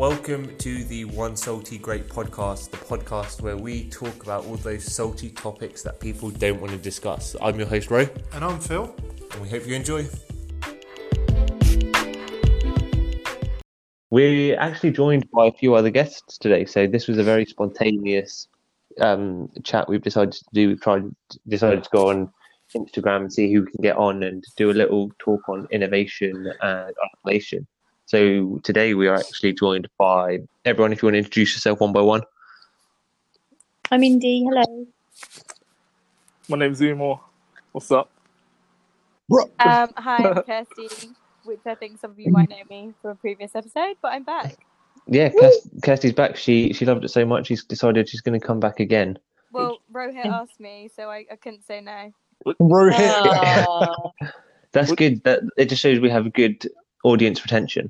Welcome to the One Salty Great podcast, the podcast where we talk about all those salty topics that people don't want to discuss. I'm your host, Ray. And I'm Phil. and we hope you enjoy. We're actually joined by a few other guests today, so this was a very spontaneous um, chat we've decided to do. We've tried decided to go on Instagram and see who we can get on and do a little talk on innovation and isolation. So today we are actually joined by everyone. If you want to introduce yourself one by one, I'm Indy. Hello. My name's Umar. What's up? Um, hi, I'm Kirsty, which I think some of you might know me from a previous episode, but I'm back. yeah, Kirsty's back. She she loved it so much she's decided she's going to come back again. Well, Rohit asked me, so I, I couldn't say no. Rohit. That's good. That it just shows we have good audience retention.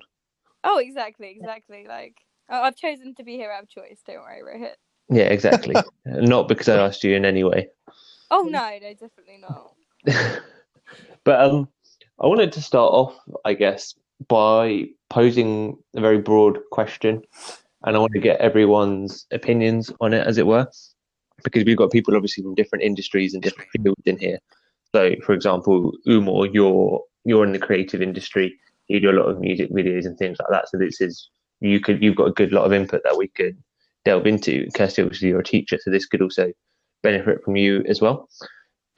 Oh, exactly, exactly. Like, oh, I've chosen to be here out of choice. Don't worry, Rohit. Yeah, exactly. Not because I asked you in any way. Oh no, no, definitely not. but um, I wanted to start off, I guess, by posing a very broad question, and I want to get everyone's opinions on it, as it were, because we've got people obviously from different industries and different fields in here. So, for example, Umar, you're you're in the creative industry. You do a lot of music videos and things like that. So this is you could you've got a good lot of input that we could delve into. Kirsty, obviously, you're a teacher, so this could also benefit from you as well.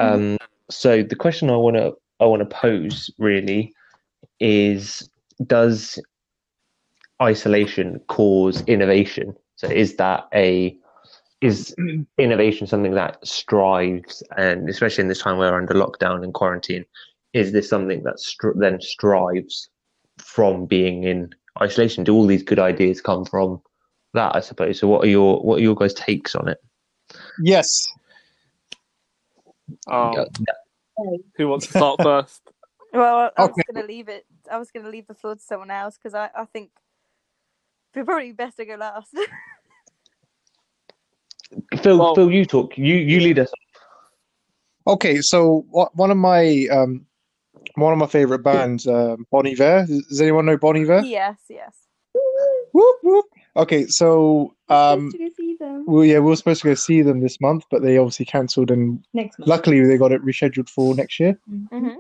Um, so the question I want to I want to pose really is: Does isolation cause innovation? So is that a is innovation something that strives, and especially in this time where we're under lockdown and quarantine, is this something that str- then strives from being in isolation? Do all these good ideas come from that? I suppose. So what are your what are your guys' takes on it? Yes. Um, Yeah. who wants to start first? Well, I was Okay. gonna leave it. I was gonna leave the floor to someone else because I, I think it'd probably be best to go last. Phil, Well- Phil, you talk. You you lead us. Okay, so one of my um, one of my favorite bands, um, Bon Iver. Does anyone know Bon Iver? yes, yes. Whoop, whoop. Okay, so um, to go see them well, yeah, we were supposed to go see them this month, but they obviously cancelled, and next month. luckily they got it rescheduled for next year. hmm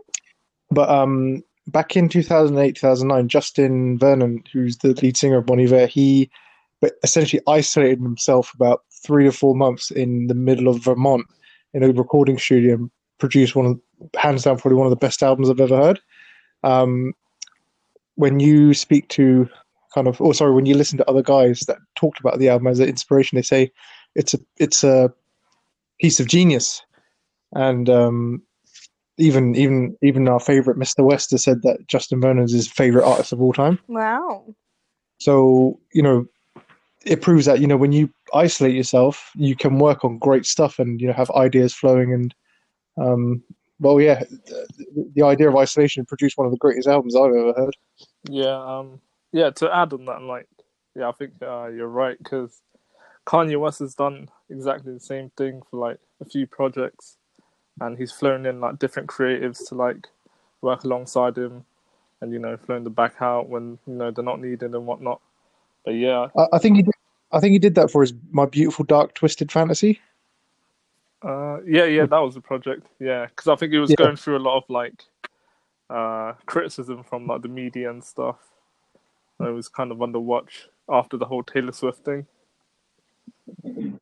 But um, back in 2008, 2009, Justin Vernon, who's the lead singer of Bon Iver, he but essentially isolated himself about three to four months in the middle of Vermont in a recording studio and produced one of, hands down, probably one of the best albums I've ever heard. Um, when you speak to kind of, oh, sorry, when you listen to other guys that talked about the album as an inspiration, they say it's a it's a piece of genius, and um, even even even our favorite Mr. West has said that Justin Vernon is his favorite artist of all time. Wow. So you know, it proves that you know when you isolate yourself, you can work on great stuff and you know have ideas flowing and um, well, yeah, the, the idea of isolation produced one of the greatest albums I've ever heard. Yeah, um, yeah. To add on that, like, yeah, I think uh, you're right because Kanye West has done exactly the same thing for like a few projects, and he's flown in like different creatives to like work alongside him, and you know, flown the back out when you know they're not needed and whatnot. But yeah, I, I think he did. I think he did that for his My Beautiful Dark Twisted Fantasy. Uh, yeah, yeah, that was the project. Yeah, because I think he was Yeah. going through a lot of like uh, criticism from like the media and stuff. It was kind of under watch after the whole Taylor Swift thing.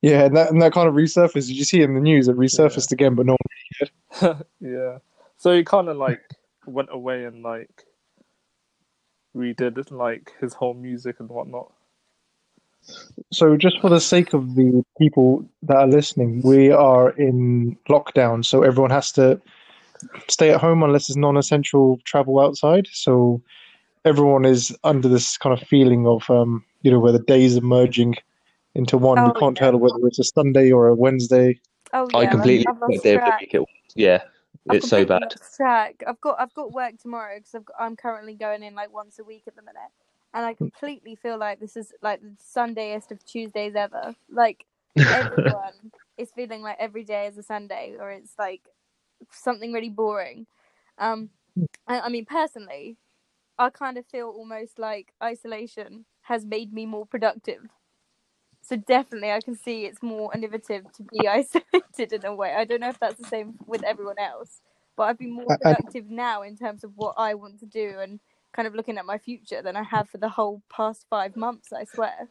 Yeah, and that, and that kind of resurfaced. Did you see in the news? It resurfaced again, but no one did yeah, so he kind of like went away and like redid like his whole music and whatnot. So, just for the sake of the people that are listening, we are in lockdown, so everyone has to stay at home unless it's non-essential travel outside. So, everyone is under this kind of feeling of, um, you know, where the days are merging into one. Oh, we can't yeah. tell whether it's a Sunday or a Wednesday. Oh yeah. I completely I've lost forgot day of the track. week it was. Yeah, I've it's so bad. Track. I've got I've got work tomorrow because I'm currently going in like once a week at the minute, and I completely feel like this is like the Sundayest of Tuesdays ever. Like everyone is feeling like every day is a Sunday, or it's like something really boring. Um, I, I mean, personally, I kind of feel almost like isolation has made me more productive. So definitely, I can see it's more innovative to be isolated in a way. I don't know if that's the same with everyone else, but I've been more productive now in terms of what I want to do and kind of looking at my future than I have for the whole past five months. I swear.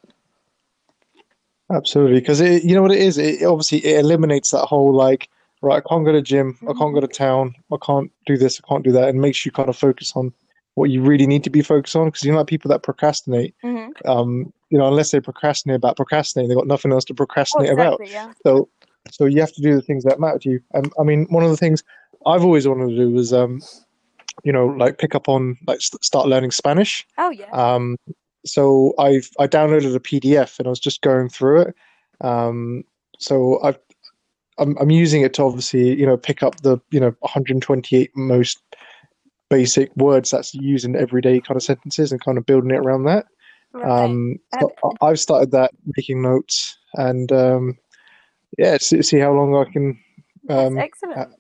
Absolutely, because it, you know what it is. It obviously it eliminates that whole like, right, I can't go to gym, I can't go to town, I can't do this, I can't do that, and makes you kind of focus on what you really need to be focused on. Because you know, like people that procrastinate, hmm um, you know, unless they procrastinate about procrastinating, they've got nothing else to Oh, procrastinate about. Yeah. So, so you have to do the things that matter to you. And I mean, one of the things I've always wanted to do was, um, you know, like pick up on like st- start learning Spanish. Oh yeah. Um, so I've I downloaded a PDF and I was just going through it. Um, so I've I'm I'm using it to obviously you know pick up the you know 128 most basic words that's used in everyday kind of sentences and kind of building it around that. right. Um, so I've started that making notes and um, yeah, see, see how long I can um, excellent.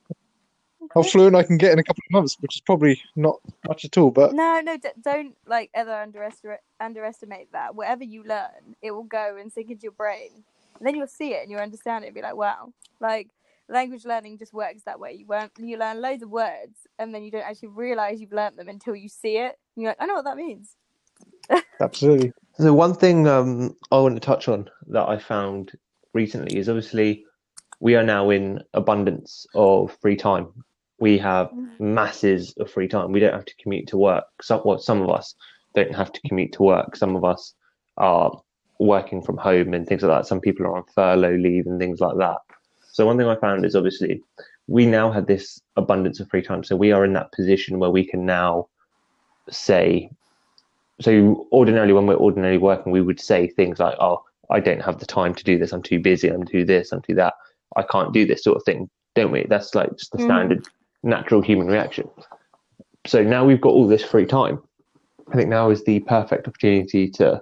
How fluent I can get in a couple of months, which is probably not much at all. But No, no, d- don't like ever underestimate underestimate that. Whatever you learn, it will go and sink into your brain. And then you'll see it and you'll understand it and be like, wow. Like language learning just works that way. You learn you learn loads of words and then you don't actually realize you've learnt them until you see it. And you're like, I know what that means. absolutely, So one thing um, I want to touch on that I found recently is obviously we are now in abundance of free time. We have masses of free time. We don't have to commute to work. Some, well, some of us don't have to commute to work. Some of us are working from home and things like that. Some people are on furlough leave and things like that. So one thing I found is obviously we now have this abundance of free time. So we are in that position where we can now say so ordinarily when we're ordinarily working we would say things like oh i don't have the time to do this i'm too busy i'm too this i'm too that i can't do this sort of thing don't we that's like just the Mhm. standard natural human reaction so now we've got all this free time i think now is the perfect opportunity to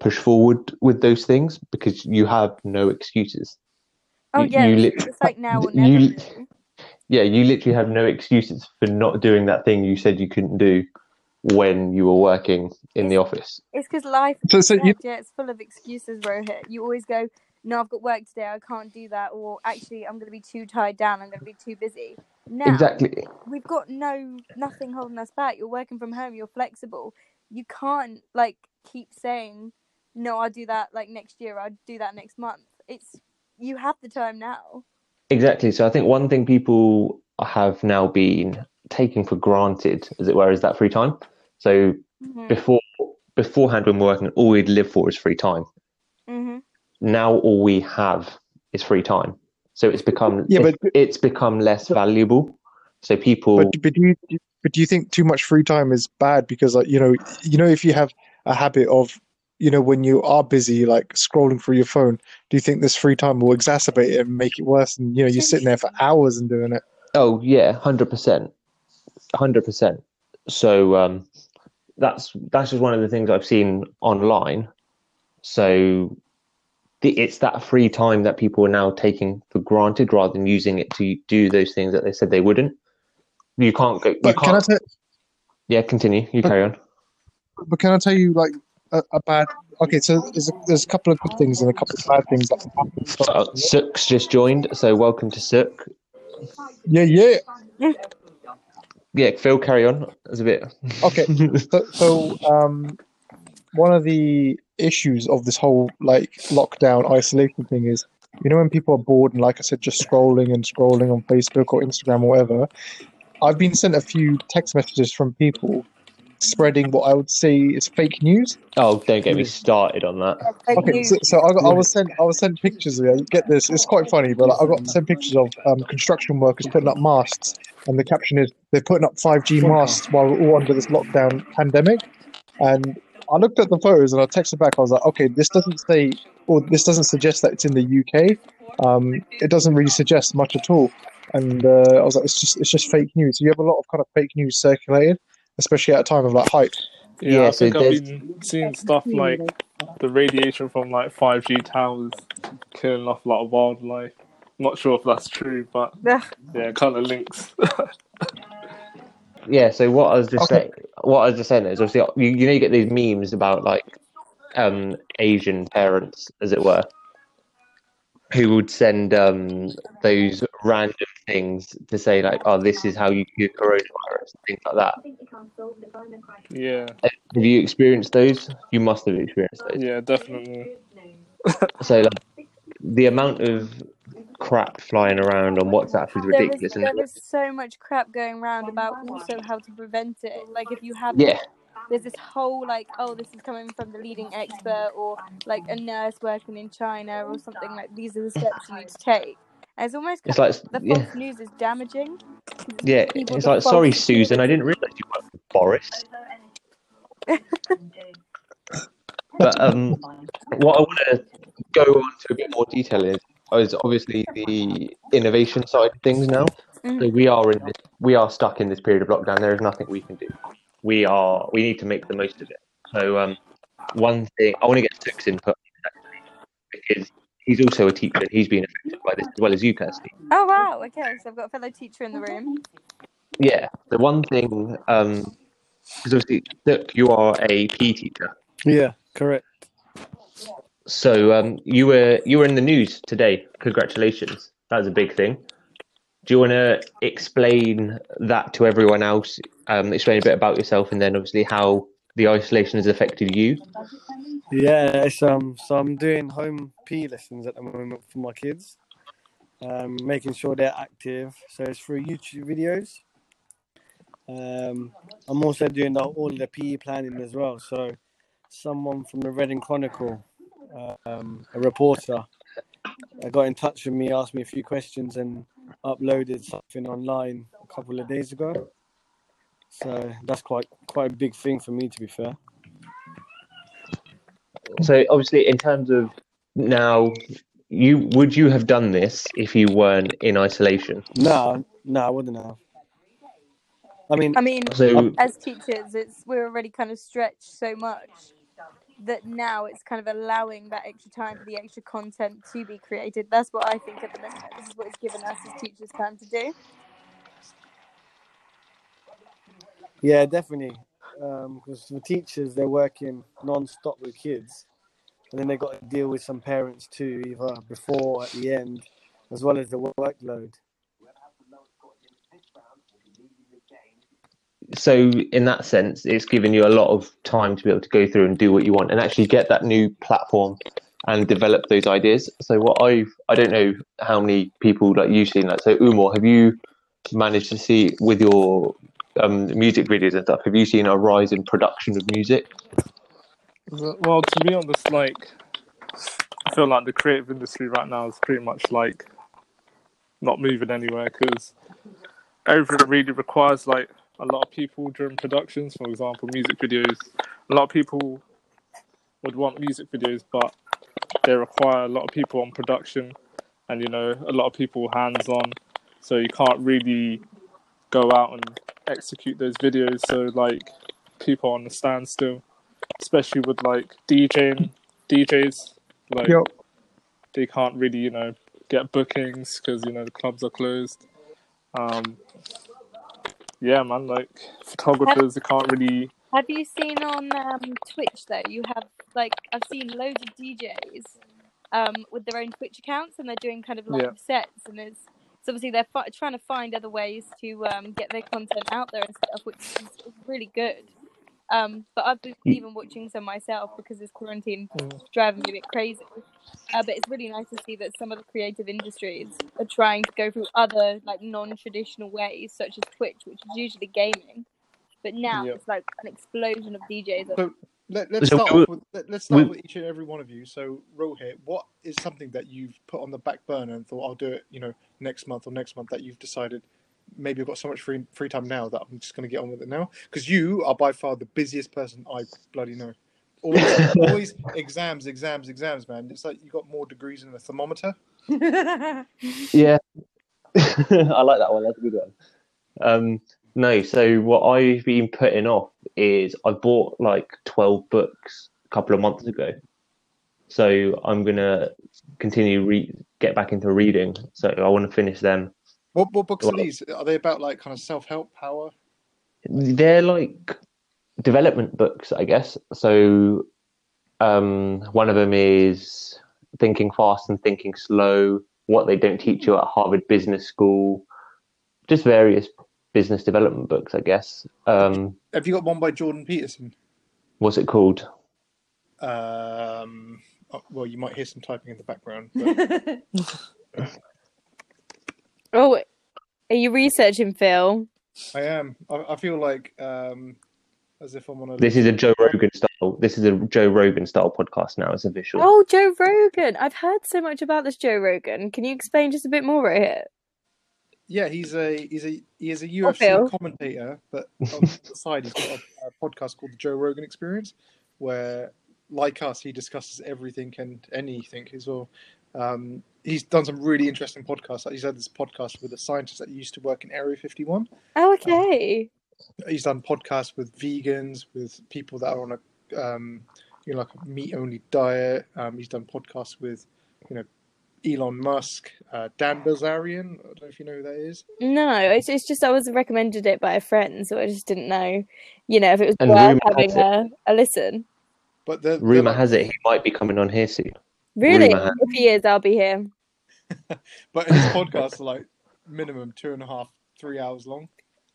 push forward with those things because you have no excuses Oh You- yeah, you it's, lit- it's like now or never. really. yeah you literally have no excuses for not doing that thing you said you couldn't do when you were working in the office It's because life So- so you- yeah, it's full of excuses, Rohit. You always go, no, I've got work today, I can't do that, or actually, I'm going to be too tied down, I'm going to be too busy. Now, exactly we've got no nothing holding us back. You're working from home. You're flexible. You can't like keep saying, "No, I'll do that like next year. I'll do that next month." It's you have the time now. Exactly. So I think one thing people have now been taking for granted, as it were, is that free time. So Mhm. before beforehand, when we're working, all we'd live for is free time. Mhm. Now all we have is free time. So it's become Yeah, it- but- it's become less valuable. So people but but do you but do you think too much free time is bad because like you know you know if you have a habit of you know when you are busy like scrolling through your phone do you think this free time will exacerbate it and make it worse and you know you're sitting there for hours and doing it Oh yeah, hundred percent, hundred percent. So um, that's that's just one of the things I've seen online. So it's that free time that people are now taking for granted rather than using it to do those things that they said they wouldn't. You can't go. You but can I can't. tell yeah, continue. You but- carry on. but can I tell you like a, a bad okay so there's a, there's a couple of good things and a couple of bad things that can happen So, uh, Sook's just joined, so welcome to Sook. yeah yeah Yeah, Phil, carry on. That's a bit. okay so, so um one of the issues of this whole like lockdown isolation thing is you know when people are bored and like i said just scrolling and scrolling on facebook or instagram or whatever i've been sent a few text messages from people spreading what i would say is fake news. Oh, don't get me started on that. Fake okay so, so I, got, I was sent i was sent pictures of it. Get this it's quite funny but like, i got sent pictures of um, construction workers putting up masts and the caption is they're putting up 5g masts while we're all under this lockdown pandemic. And I looked at the photos and I texted back. I was like, okay, this doesn't say, or this doesn't suggest that it's in the UK. Um, it doesn't really suggest much at all. And uh, I was like, it's just, it's just fake news. You have a lot of kind of fake news circulated, especially at a time of like hype. Yeah, Yeah, I so think I've there's- been seeing stuff like the radiation from like 5G towers killing off a lot of wildlife. Not sure if that's true, but yeah, it kind of links. yeah. So what I was just Okay. saying, what I was just saying is obviously you, you know you get these memes about like um Asian parents, as it were, who would send um those random things to say like, oh, this is how you cure coronavirus, things like that. Yeah, Have you experienced those? You must have experienced those. yeah, definitely. So like, the amount of crap flying around on WhatsApp is ridiculous. is, and there is so much crap going around about also how to prevent it. Like if you have yeah, there's this whole like oh this is coming from the leading expert or like a nurse working in China or something like these are the steps you need to take. And it's almost it's like the yeah, false news is damaging. yeah. It's like sorry, Susan, I didn't realise you worked with Boris. But um, what I want to go on to a bit more detail is, is obviously the innovation side of things now. Mhm. So we are in this, we are stuck in this period of lockdown. There is nothing we can do. We are we need to make the most of it. So um, one thing I want to get Stuck's input on this actually, because he's also a teacher and he's been affected by this as well as you, Kirsty. Oh wow, okay, so I've got a fellow teacher in the room. Yeah. The one thing, um, because obviously, look, you are a PE teacher. Yeah, correct. So um, you were you were in the news today. Congratulations, that was a big thing. Do you want to explain that to everyone else? Um, explain a bit about yourself, and then obviously how the isolation has affected you. Yeah, it's um. So I'm doing home PE lessons at the moment for my kids, um, making sure they're active. So it's through YouTube videos. Um, I'm also doing the, all the PE planning as well. So someone from the Reading Chronicle, um, a reporter, uh, got in touch with me, asked me a few questions, and uploaded something online a couple of days ago. So that's quite quite a big thing for me, to be fair. So obviously, in terms of now, you would you have done this if you weren't in isolation? No, no, I wouldn't have. I mean, I mean, So as teachers, it's we're already kind of stretched so much that now it's kind of allowing that extra time for the extra content to be created. That's what I think at the minute. This is what it's given us as teachers time to do. yeah, definitely. Um, because the teachers, they're working non-stop with kids, and then they've got to deal with some parents too, either before or at the end, as well as the workload. So in that sense, it's given you a lot of time to be able to go through and do what you want and actually get that new platform and develop those ideas. So what I've I don't know how many people like you've seen that. So Umar, have you managed to see with your um, music videos and stuff? Have you seen a rise in production of music? Well, to be honest, like I feel like the creative industry right now is pretty much like not moving anywhere because everything really requires like a lot of people during productions. For example, music videos. A lot of people would want music videos, but they require a lot of people on production, and you know a lot of people hands on. So you can't really go out and execute those videos. So like people on the standstill, especially with like DJing DJs. Like Yo, they can't really, you know, get bookings because you know the clubs are closed. Um, yeah, man, like photographers, they can't really. Have you seen on um, Twitch though? You have like I've seen loads of DJs um, with their own Twitch accounts, and they're doing kind of live Yeah. sets, and it's, it's obviously they're fi- trying to find other ways to um, get their content out there and stuff, which is really good. Um, but I've been even watching some myself because this quarantine Mm. driving me a bit crazy. Uh, but it's really nice to see that some of the creative industries are trying to go through other like non-traditional ways, such as Twitch, which is usually gaming. But now Yeah. it's like an explosion of DJs. So let, let's start off with let, let's start with each and every one of you. So Rohit, what is something that you've put on the back burner and thought I'll do it, you know, next month or next month that you've decided maybe I've got so much free free time now that I'm just going to get on with it now because you are by far the busiest person I bloody know. Always, always exams, exams, exams, man. It's like you got more degrees than a thermometer. Yeah, I like that one. That's a good one. Um, no, so what I've been putting off is I bought like twelve books a couple of months ago. So I'm gonna continue re- get back into reading. So I want to finish them. What what books are these? Are they about like kind of self help, power? They're like development books, I guess. So um, one of them is Thinking Fast and Thinking Slow, what they don't teach you at Harvard Business School, just various business development books, I guess. Um, Have you got one by Jordan Peterson? what's it called? Um, oh, well, you might hear some typing in the background. But oh, are you researching, Phil? I am. I, I feel like um, as if I'm on a. This is a Joe Rogan style. This is a Joe Rogan style podcast now. It's official. Oh, Joe Rogan. I've heard so much about this Joe Rogan. Can you explain just a bit more right here? Yeah, he's a he's a he is a Oh, UFC commentator, but on the side he's got a, a podcast called the Joe Rogan Experience, where like us he discusses everything and anything as well. Um, he's done some really interesting podcasts. Like he's had this podcast with a scientist that used to work in Area 51. Oh, okay. He's done podcasts with vegans, with people that are on a um, you know like a meat only diet. Um, he's done podcasts with you know Elon Musk, uh, Dan Bilzerian. I don't know if you know who that is. No, it's, it's just I was recommended it by a friend, so I just didn't know, you know, if it was And worth having a, a listen. But they're, they're Rumor like- has it he might be coming on here soon. Really? Rumour If he is, I'll be here. But his podcasts are like minimum two and a half, three hours long.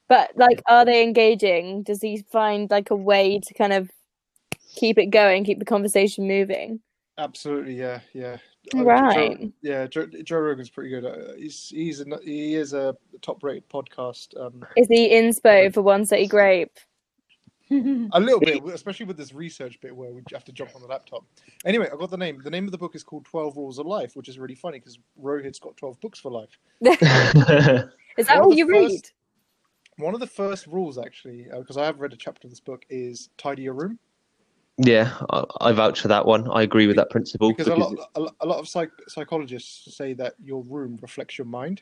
But like, are they engaging? Does he find like a way to kind of keep it going, keep the conversation moving? Absolutely, yeah, yeah. Uh, Right. Joe, yeah, Joe, Joe Rogan's pretty good. Uh, he's he's a, he is a top-rated podcast. Um, Is he inspo for one city grape? A little bit, especially with this research bit where we have to jump on the laptop. Anyway, I got the name. The name of the book is called Twelve Rules of Life, which is really funny because Rohit's got twelve books for life. Is that One of all you first- read? One of the first rules, actually, uh, because I have read a chapter of this book, is tidy your room. yeah, I, I vouch for that one. I agree with that principle. Because a because lot, a lot- a lot of psych, psychologists say that your room reflects your mind.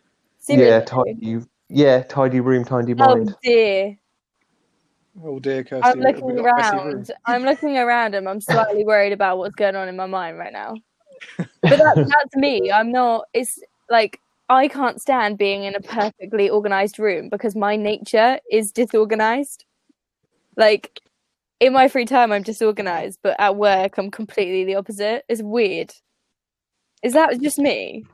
it's- yeah, tidy, yeah, tidy room, tidy mind. Oh mind. dear. Oh dear, Kirsty. I'm looking got a messy room. around. I'm looking around and I'm slightly worried about what's going on in my mind right now. But that, that's me. I'm not. It's like I can't stand being in a perfectly organized room because my nature is disorganized. Like in my free time, I'm disorganized, but at work, I'm completely the opposite. It's weird. Is that just me?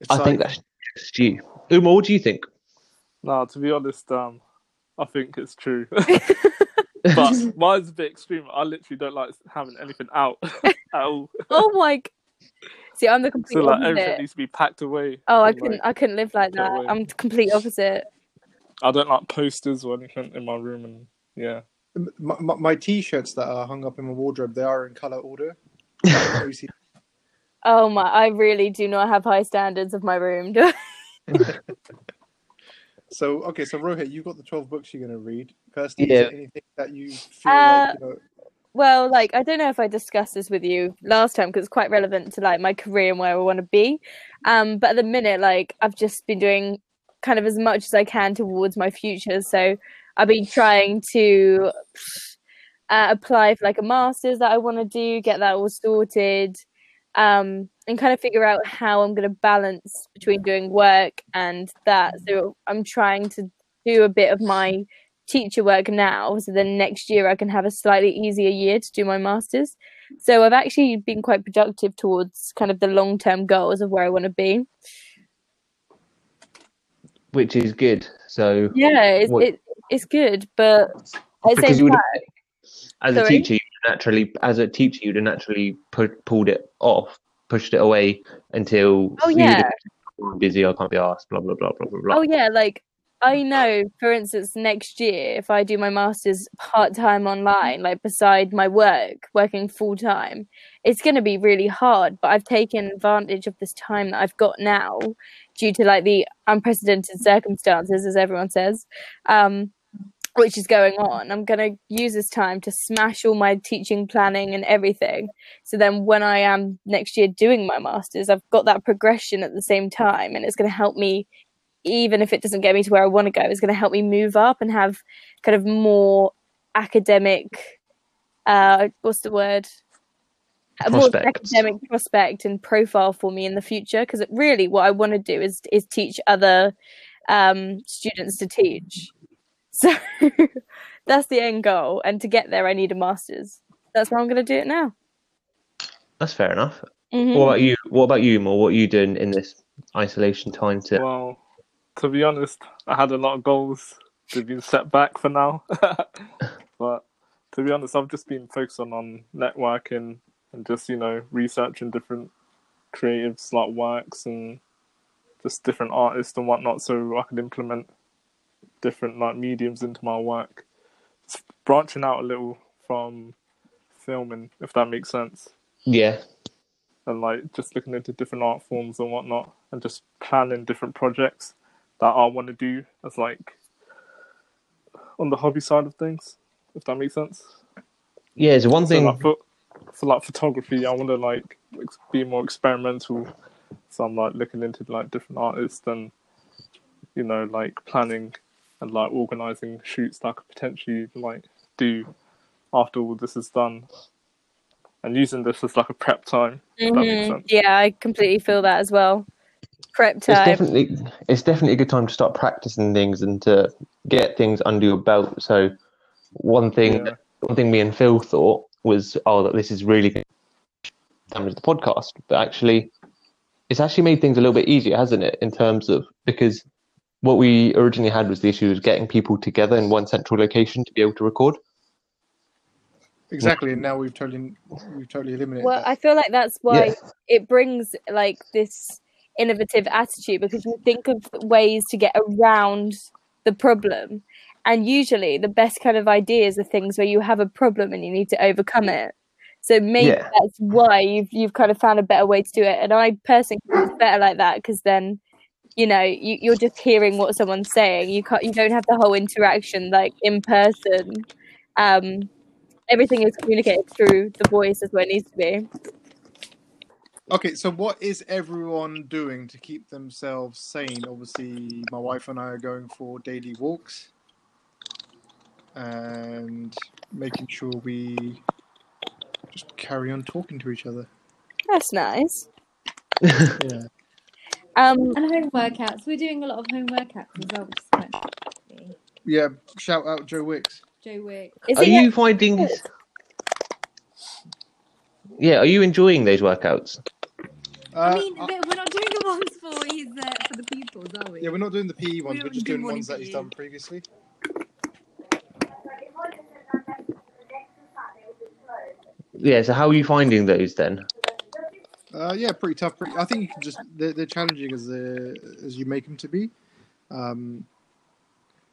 It's I think that's just you. Umar, what do you think? No, to be honest, um, I think it's true. but mine's a bit extreme. I literally don't like having anything out at all. Oh my! See, I'm the complete opposite. So like everything needs to be packed away. Oh, I couldn't. like, I couldn't live like that. away. I'm the complete opposite. I don't like posters or anything in my room, and yeah. my, my, my t-shirts that are hung up in my wardrobe they are in color order Oh my! I really do not have high standards of my room. Do I? so okay so rohit you've got the 12 books you're going to read kirsty is Yeah. there anything that you feel Uh, like you know Well, like I don't know if I discussed this with you last time because it's quite relevant to like my career and where I want to be. Um, but at the minute, like I've just been doing kind of as much as I can towards my future. So I've been trying to uh, apply for like a master's that I want to do, get that all sorted, um, and kind of figure out how I'm going to balance between doing work and that. So I'm trying to do a bit of my teacher work now so then next year I can have a slightly easier year to do my masters. So I've actually been quite productive towards kind of the long term goals of where I want to be. Which is good. So Yeah, it's What- it, it's good, but at the because same you would time, as a teacher, you naturally, as a teacher, you'd have naturally put, pulled it off, pushed it away until Oh, yeah. "I'm busy. I can't be asked. Blah blah blah blah blah blah. oh yeah, like I know, for instance, next year if I do my masters part time online, like beside my work, working full time, it's going to be really hard. But I've taken advantage of this time that I've got now, due to like the unprecedented circumstances, as everyone says, um, which is going on. I'm going to use this time to smash all my teaching planning and everything. So then, when I am next year doing my masters, I've got that progression at the same time, and it's going to help me even if it doesn't get me to where I want to go, it's going to help me move up and have kind of more academic. Uh, what's the word? A more academic prospect and profile for me in the future. Because really, what I want to do is is teach other um, students to teach. So that's the end goal. And to get there, I need a master's. That's why I'm going to do it now. That's fair enough. Mhm. What about you? What about you, Mo? What are you doing in this isolation time to? Well, to be honest, I had a lot of goals. They've been set back for now. but to be honest, I've just been focusing on networking and just, you know, researching different creatives like works and just different artists and whatnot so I could implement different like mediums into my work. Just branching out a little from filming, if that makes sense Yeah, and like just looking into different art forms and whatnot, and just planning different projects that I want to do as like on the hobby side of things, if that makes sense. yeah. it's one So thing. like for, for like photography, I want to like be more experimental. So I'm like looking into like different artists and you know like planning and like organizing shoots that I could potentially like do after all this is done. And using this as like a prep time. if that makes Mhm. Yeah, I completely feel that as well. Prep time. It's time. definitely it's definitely a good time to start practicing things and to get things under your belt. So one thing Yeah. one thing me and Phil thought was, oh, that this is really good damage the podcast, but actually, it's actually made things a little bit easier, hasn't it? In terms of because what we originally had was the issue of getting people together in one central location to be able to record. Exactly, and now we've totally we've totally eliminated Well, that. I feel like that's why Yeah. it brings like this innovative attitude because you think of ways to get around the problem. And usually the best kind of ideas are things where you have a problem and you need to overcome it. So maybe Yeah. that's why you've you've kind of found a better way to do it. And I personally think better like that because then you know you, you're just hearing what someone's saying. You can't you don't have the whole interaction like in person. Um, everything is communicated through the voice as well it needs to be. Okay, so what is everyone doing to keep themselves sane? Obviously, my wife and I are going for daily walks and making sure we just carry on talking to each other. That's nice. Yeah. Um, And home workouts. We're doing a lot of home workouts as well, which is quite lovely. Yeah, shout out Joe Wicks. Joe Wicks. is Are it you finding? Yeah, are you enjoying those workouts? Uh, I mean, we're we're not doing the ones for his uh, for the pupils, are we? yeah, we're not doing the PE ones, We we're just doing one in ones that he's done previously. Yeah. So how are you finding those then? Uh, yeah, pretty tough. Pretty, I think you can just they're, they're challenging as they as you make them to be. Um,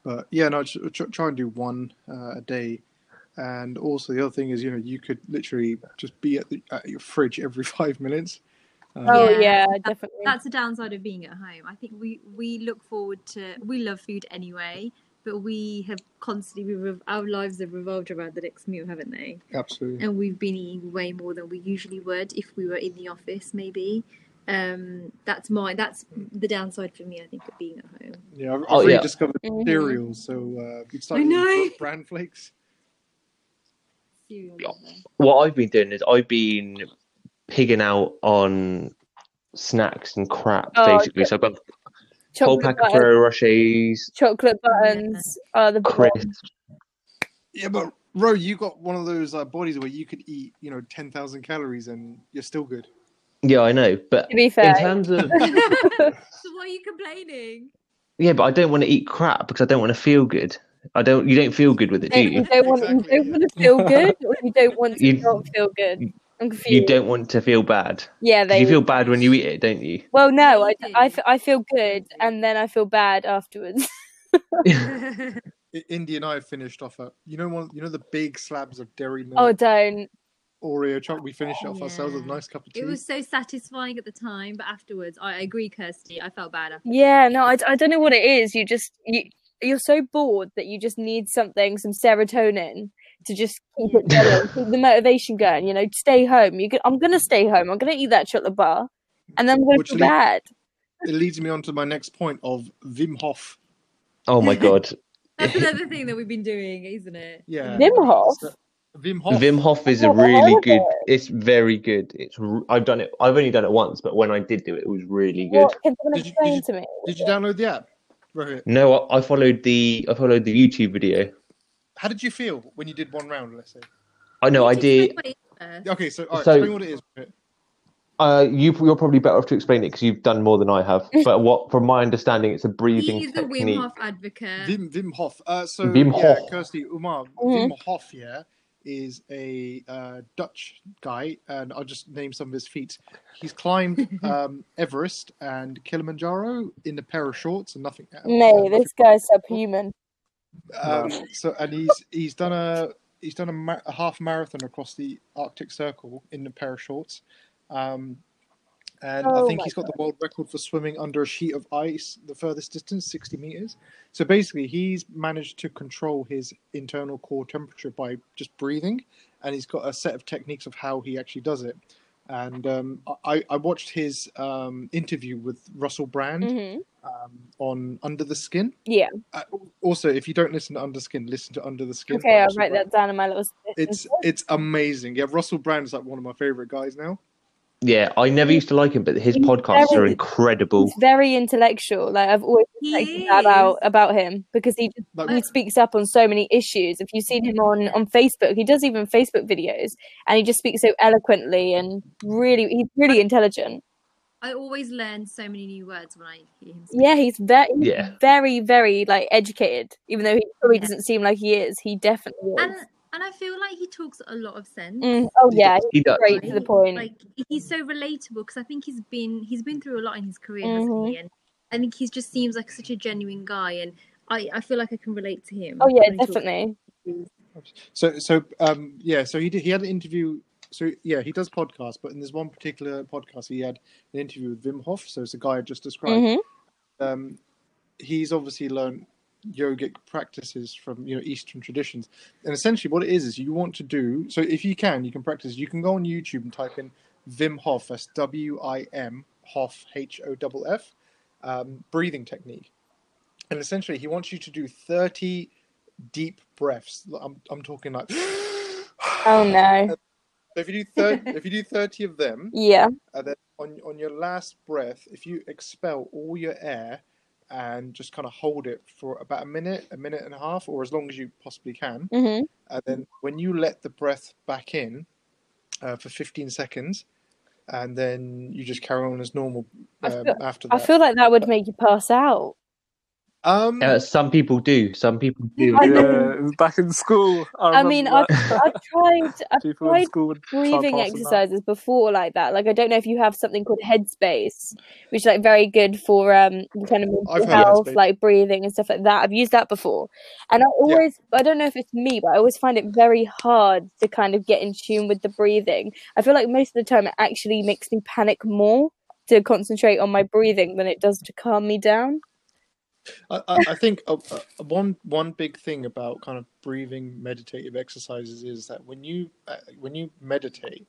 but yeah, no, tr- tr- try and do one uh, a day. And also the other thing is, you know, you could literally just be at, the, at your fridge every five minutes. Um, Oh Yeah, yeah, definitely. That's the downside of being at home. I think we we look forward to we love food anyway, but we have constantly rev- our lives have revolved around the next meal, haven't they? absolutely. And we've been eating way more than we usually would if we were in the office, maybe. Um, that's my that's the downside for me. I think of being at home. Yeah, I've, I've Oh, really yeah. discovered Mhm. cereals, so uh, we started I know. eating bran flakes. Cereal What I've been doing is I've been pigging out on snacks and crap Oh, basically. So I've got a whole chocolate pack of buttons, Ferrero Rochers, chocolate buttons are the bomb. Yeah, but Ro, you got one of those uh, bodies where you could eat, you know, ten thousand calories and you're still good. Yeah, I know, but To be in fair, terms of so why are you complaining? yeah, but I don't want to eat crap because I don't want to feel good. I don't. You don't feel good with it, do you you? don't want you don't yeah. want to feel good, or you don't want to You- not feel good. I'm confused. You don't want to feel bad. Yeah, they. You feel bad when you eat it, don't you? well, no, I, You do. I, f- I feel good, and then I feel bad afterwards. I- Indy and I have finished off a, you know, one, you know, the big slabs of dairy milk, oh, don't. Oreo chocolate. We finished it off ourselves with a nice cup of tea. It was so satisfying at the time, but afterwards, I agree, Kirsty. I felt bad after. Yeah, no, I, I don't know what it is. You just you you're so bored that you just need something, some serotonin to just keep it going, keep the motivation going. You know, stay home. You can, I'm gonna stay home. I'm gonna eat that chocolate bar, and then I'm gonna Which feel lead- bad. It leads me on to my next point of Wim Hof. Oh my god, That's another thing that we've been doing, isn't it? Yeah, Wim Hof? So- Wim Hof. Wim Hof is a I've never heard really good. it. It's very good. It's I've done it. I've only done it once, but when I did do it, it was really good. What, can someone Did you- explain did to me? Did you download the app? Rohit, No, I, I followed the I followed the YouTube video. How did you feel when you did one round? Let's say. I know I did. explain what it is first. Okay, so all right, So- explain what it is. Rohit. Uh, you you're probably better off to explain it because you've done more than I have. But what, from my understanding, it's a breathing He's the Wim. Hof advocate. Wim Wim Hof. Uh, so Wim yeah, Kirsty Umar. Mhm. Wim Hof, yeah, is a uh, Dutch guy, and I'll just name some of his feats. He's climbed um, Everest and Kilimanjaro in a pair of shorts and nothing. No, nothing- this guy's subhuman. Um, so and he's he's done a he's done a, ma- a half marathon across the Arctic Circle in a pair of shorts. Um, and I Oh think he's got the world record for swimming under a sheet of ice, the furthest distance, 60 meters. So basically, he's managed to control his internal core temperature by just breathing, and he's got a set of techniques of how he actually does it. And um, I, I watched his um, interview with Russell Brand hmm um, on Under the Skin. Yeah. Uh, also, if you don't listen to Under Skin, listen to Under the Skin. Okay, I'll Russell write Brand. that down in my little. It's it's amazing. Yeah, Russell Brand is like one of my favorite guys now. Yeah, I never used to like him, but his He's podcasts are incredible. He's very intellectual. Like I've always He respected that about about him because he just, Like, he speaks up on so many issues. If you've seen him on on Facebook, he does even Facebook videos, and he just speaks so eloquently and really he's really intelligent. I always learn so many new words when I hear him speak. Yeah, he's very Yeah. very very like educated. Even though he probably Yeah. doesn't seem like he is, he definitely is. And and I feel like he talks a lot of sense. Mm, oh yeah, does. He does. straight to the point. Like he's so relatable because I think he's been he's been through a lot in his career, Mhm. hasn't he? And I think he just seems like such a genuine guy, and I, I feel like I can relate to him. oh yeah, when he talks. definitely. so so um yeah, so he did, he had an interview. So yeah, he does podcasts, but in this one particular podcast, he had an interview with Wim Hof. So it's a guy I just described. hmm Um, he's obviously learned yogic practices from you know Eastern traditions, and essentially what it is is you want to do. So if you can, you can practice. You can go on YouTube and type in Wim Hof. That's W I M Hof H O F F um, breathing technique, and essentially he wants you to do thirty deep breaths. I'm I'm talking like. Oh no. So if you do thir- if you do thirty of them, Yeah. and then on on your last breath, if you expel all your air and just kind of hold it for about a minute, a minute and a half, or as long as you possibly can, hmm and then when you let the breath back in uh, for fifteen seconds, and then you just carry on as normal I um, feel- after I feel like that would make you pass out. Um, Uh, some people do. Some people do. Yeah, back in school. I, I mean, I've. I've tried I've tried school would try breathing passing out. exercises before like that. Like I don't know if you have something called Headspace, which is like very good for um kind of I've mental health, like breathing and stuff like that. I've used that before, and I always I don't know if it's me, but I always find it very hard to kind of get in tune with the breathing. I feel like most of the time it actually makes me panic more to concentrate on my breathing than it does to calm me down. I, I think uh, uh, one one big thing about kind of breathing meditative exercises is that when you uh, when you meditate,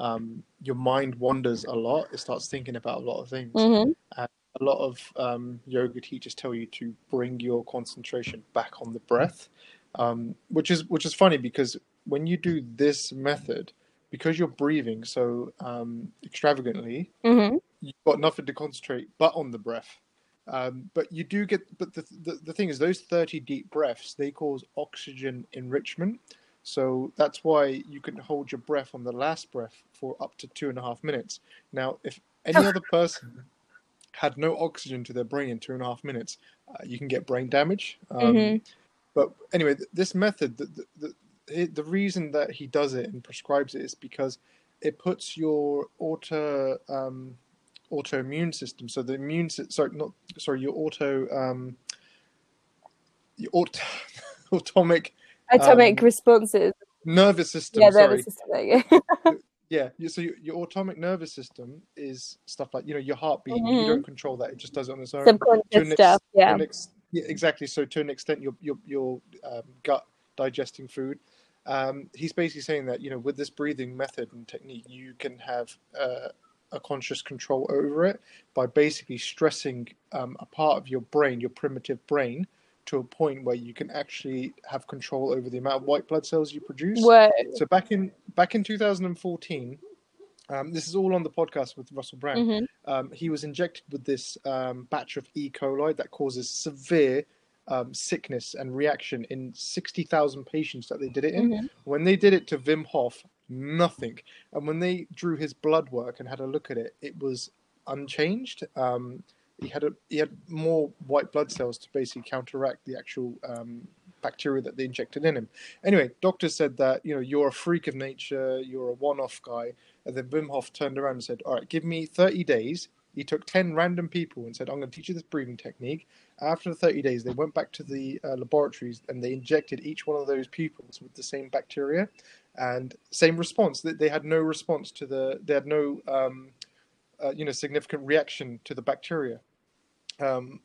um, your mind wanders a lot. It starts thinking about a lot of things. hmm A lot of um, yoga teachers tell you to bring your concentration back on the breath, um, which is which is funny because when you do this method, because you're breathing so um, extravagantly, hmm you've got nothing to concentrate but on the breath. Um, but you do get, but the, the the thing is, those thirty deep breaths they cause oxygen enrichment. So that's why you can hold your breath on the last breath for up to two and a half minutes. Now, if any other person had no oxygen to their brain in two and a half minutes, uh, you can get brain damage. Um, Mhm. But anyway, th- this method, the, the, the, the reason that he does it and prescribes it is because it puts your auto um, autoimmune system. So the immune, sy- sorry, not sorry, your auto um, your aut- autonomic Atomic Um, responses. nervous system. Yeah, sorry, nervous system. You yeah. So your, your autonomic nervous system is stuff like you know your heartbeat. You Mhm. don't control that; it just does it on its own. Subconscious an ex- stuff. Yeah. ex- yeah, exactly. So to an extent, your your your um, gut digesting food. Um, he's basically saying that you know with this breathing method and technique, you can have uh, a conscious control over it by basically stressing um, a part of your brain, your primitive brain, to a point where you can actually have control over the amount of white blood cells you produce. So back in back in 2014, Um, this is all on the podcast with Russell Brand. Mhm. Um, he was injected with this um, batch of E. coli that causes severe um, sickness and reaction in 60,000 patients that they did it in. Mhm. When they did it to Wim Hof, nothing. And when they drew his blood work and had a look at it, it was unchanged. Um, he had a, he had more white blood cells to basically counteract the actual um, bacteria that they injected in him. Anyway, doctors said that you know you're a freak of nature, you're a one-off guy. And then Wim Hof turned around and said, "All right, give me 30 days." He took 10 random people and said, "I'm going to teach you this breathing technique." After the 30 days, they went back to the uh, laboratories and they injected each one of those pupils with the same bacteria and same response. that they had no response to the. They had no, um, uh, you know, significant reaction to the bacteria. Um,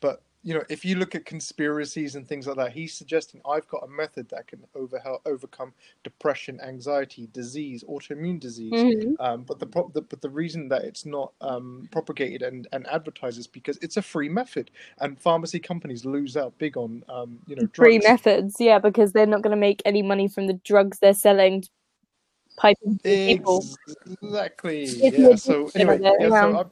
but you know, if you look at conspiracies and things like that, he's suggesting I've got a method that can over, overcome depression, anxiety, disease, autoimmune disease. Mhm. Um, but the, pro- the but the reason that it's not um, propagated and, and advertised is because it's a free method, and pharmacy companies lose out big on um, you know Free methods, yeah, because they're not going to make any money from the drugs they're selling to pipe people. Exactly. Yeah. So anyway, yeah. So I've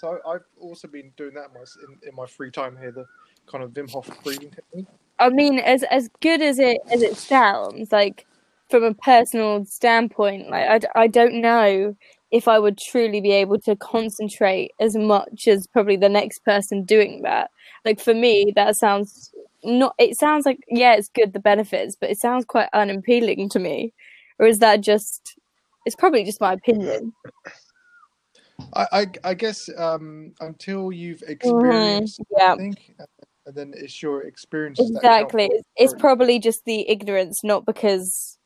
so I've also been doing that in my, in, in my free time here, the kind of Wim Hof breathing technique. I mean, as as good as it as it sounds, like from a personal standpoint, like I, I don't know if I would truly be able to concentrate as much as probably the next person doing that. Like for me, that sounds not. It sounds like yeah, it's good the benefits, but it sounds quite unappealing to me. Or is that just? It's probably just my opinion. I, I, I guess um, until you've experienced, yeah. I think, uh, and then it's your experience. Exactly. It's, it's probably just the ignorance, not because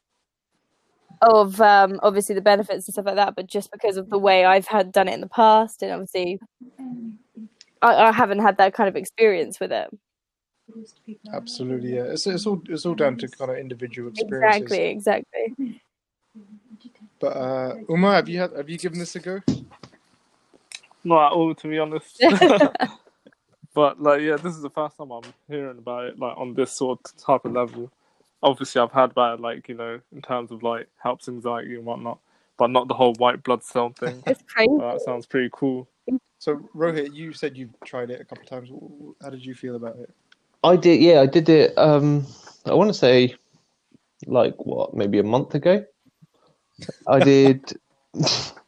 of um, obviously the benefits and stuff like that, but just because of the way I've had done it in the past, and obviously I, I haven't had that kind of experience with it. Absolutely, yeah. It's, it's all it's all down to kind of individual experiences. Exactly. Exactly. But uh, Umar, have you had have you given this a go? Not at all, to be honest. but like, yeah, this is the first time I'm hearing about it, like on this sort of type of level. Obviously, I've had about it, like you know, in terms of like helps anxiety and whatnot, but not the whole white blood cell thing. It's crazy. Uh, that sounds pretty cool. So Rohit, you said you've tried it a couple of times. How did you feel about it? I did, yeah, I did it. Um, I want to say, like what, maybe a month ago. I did.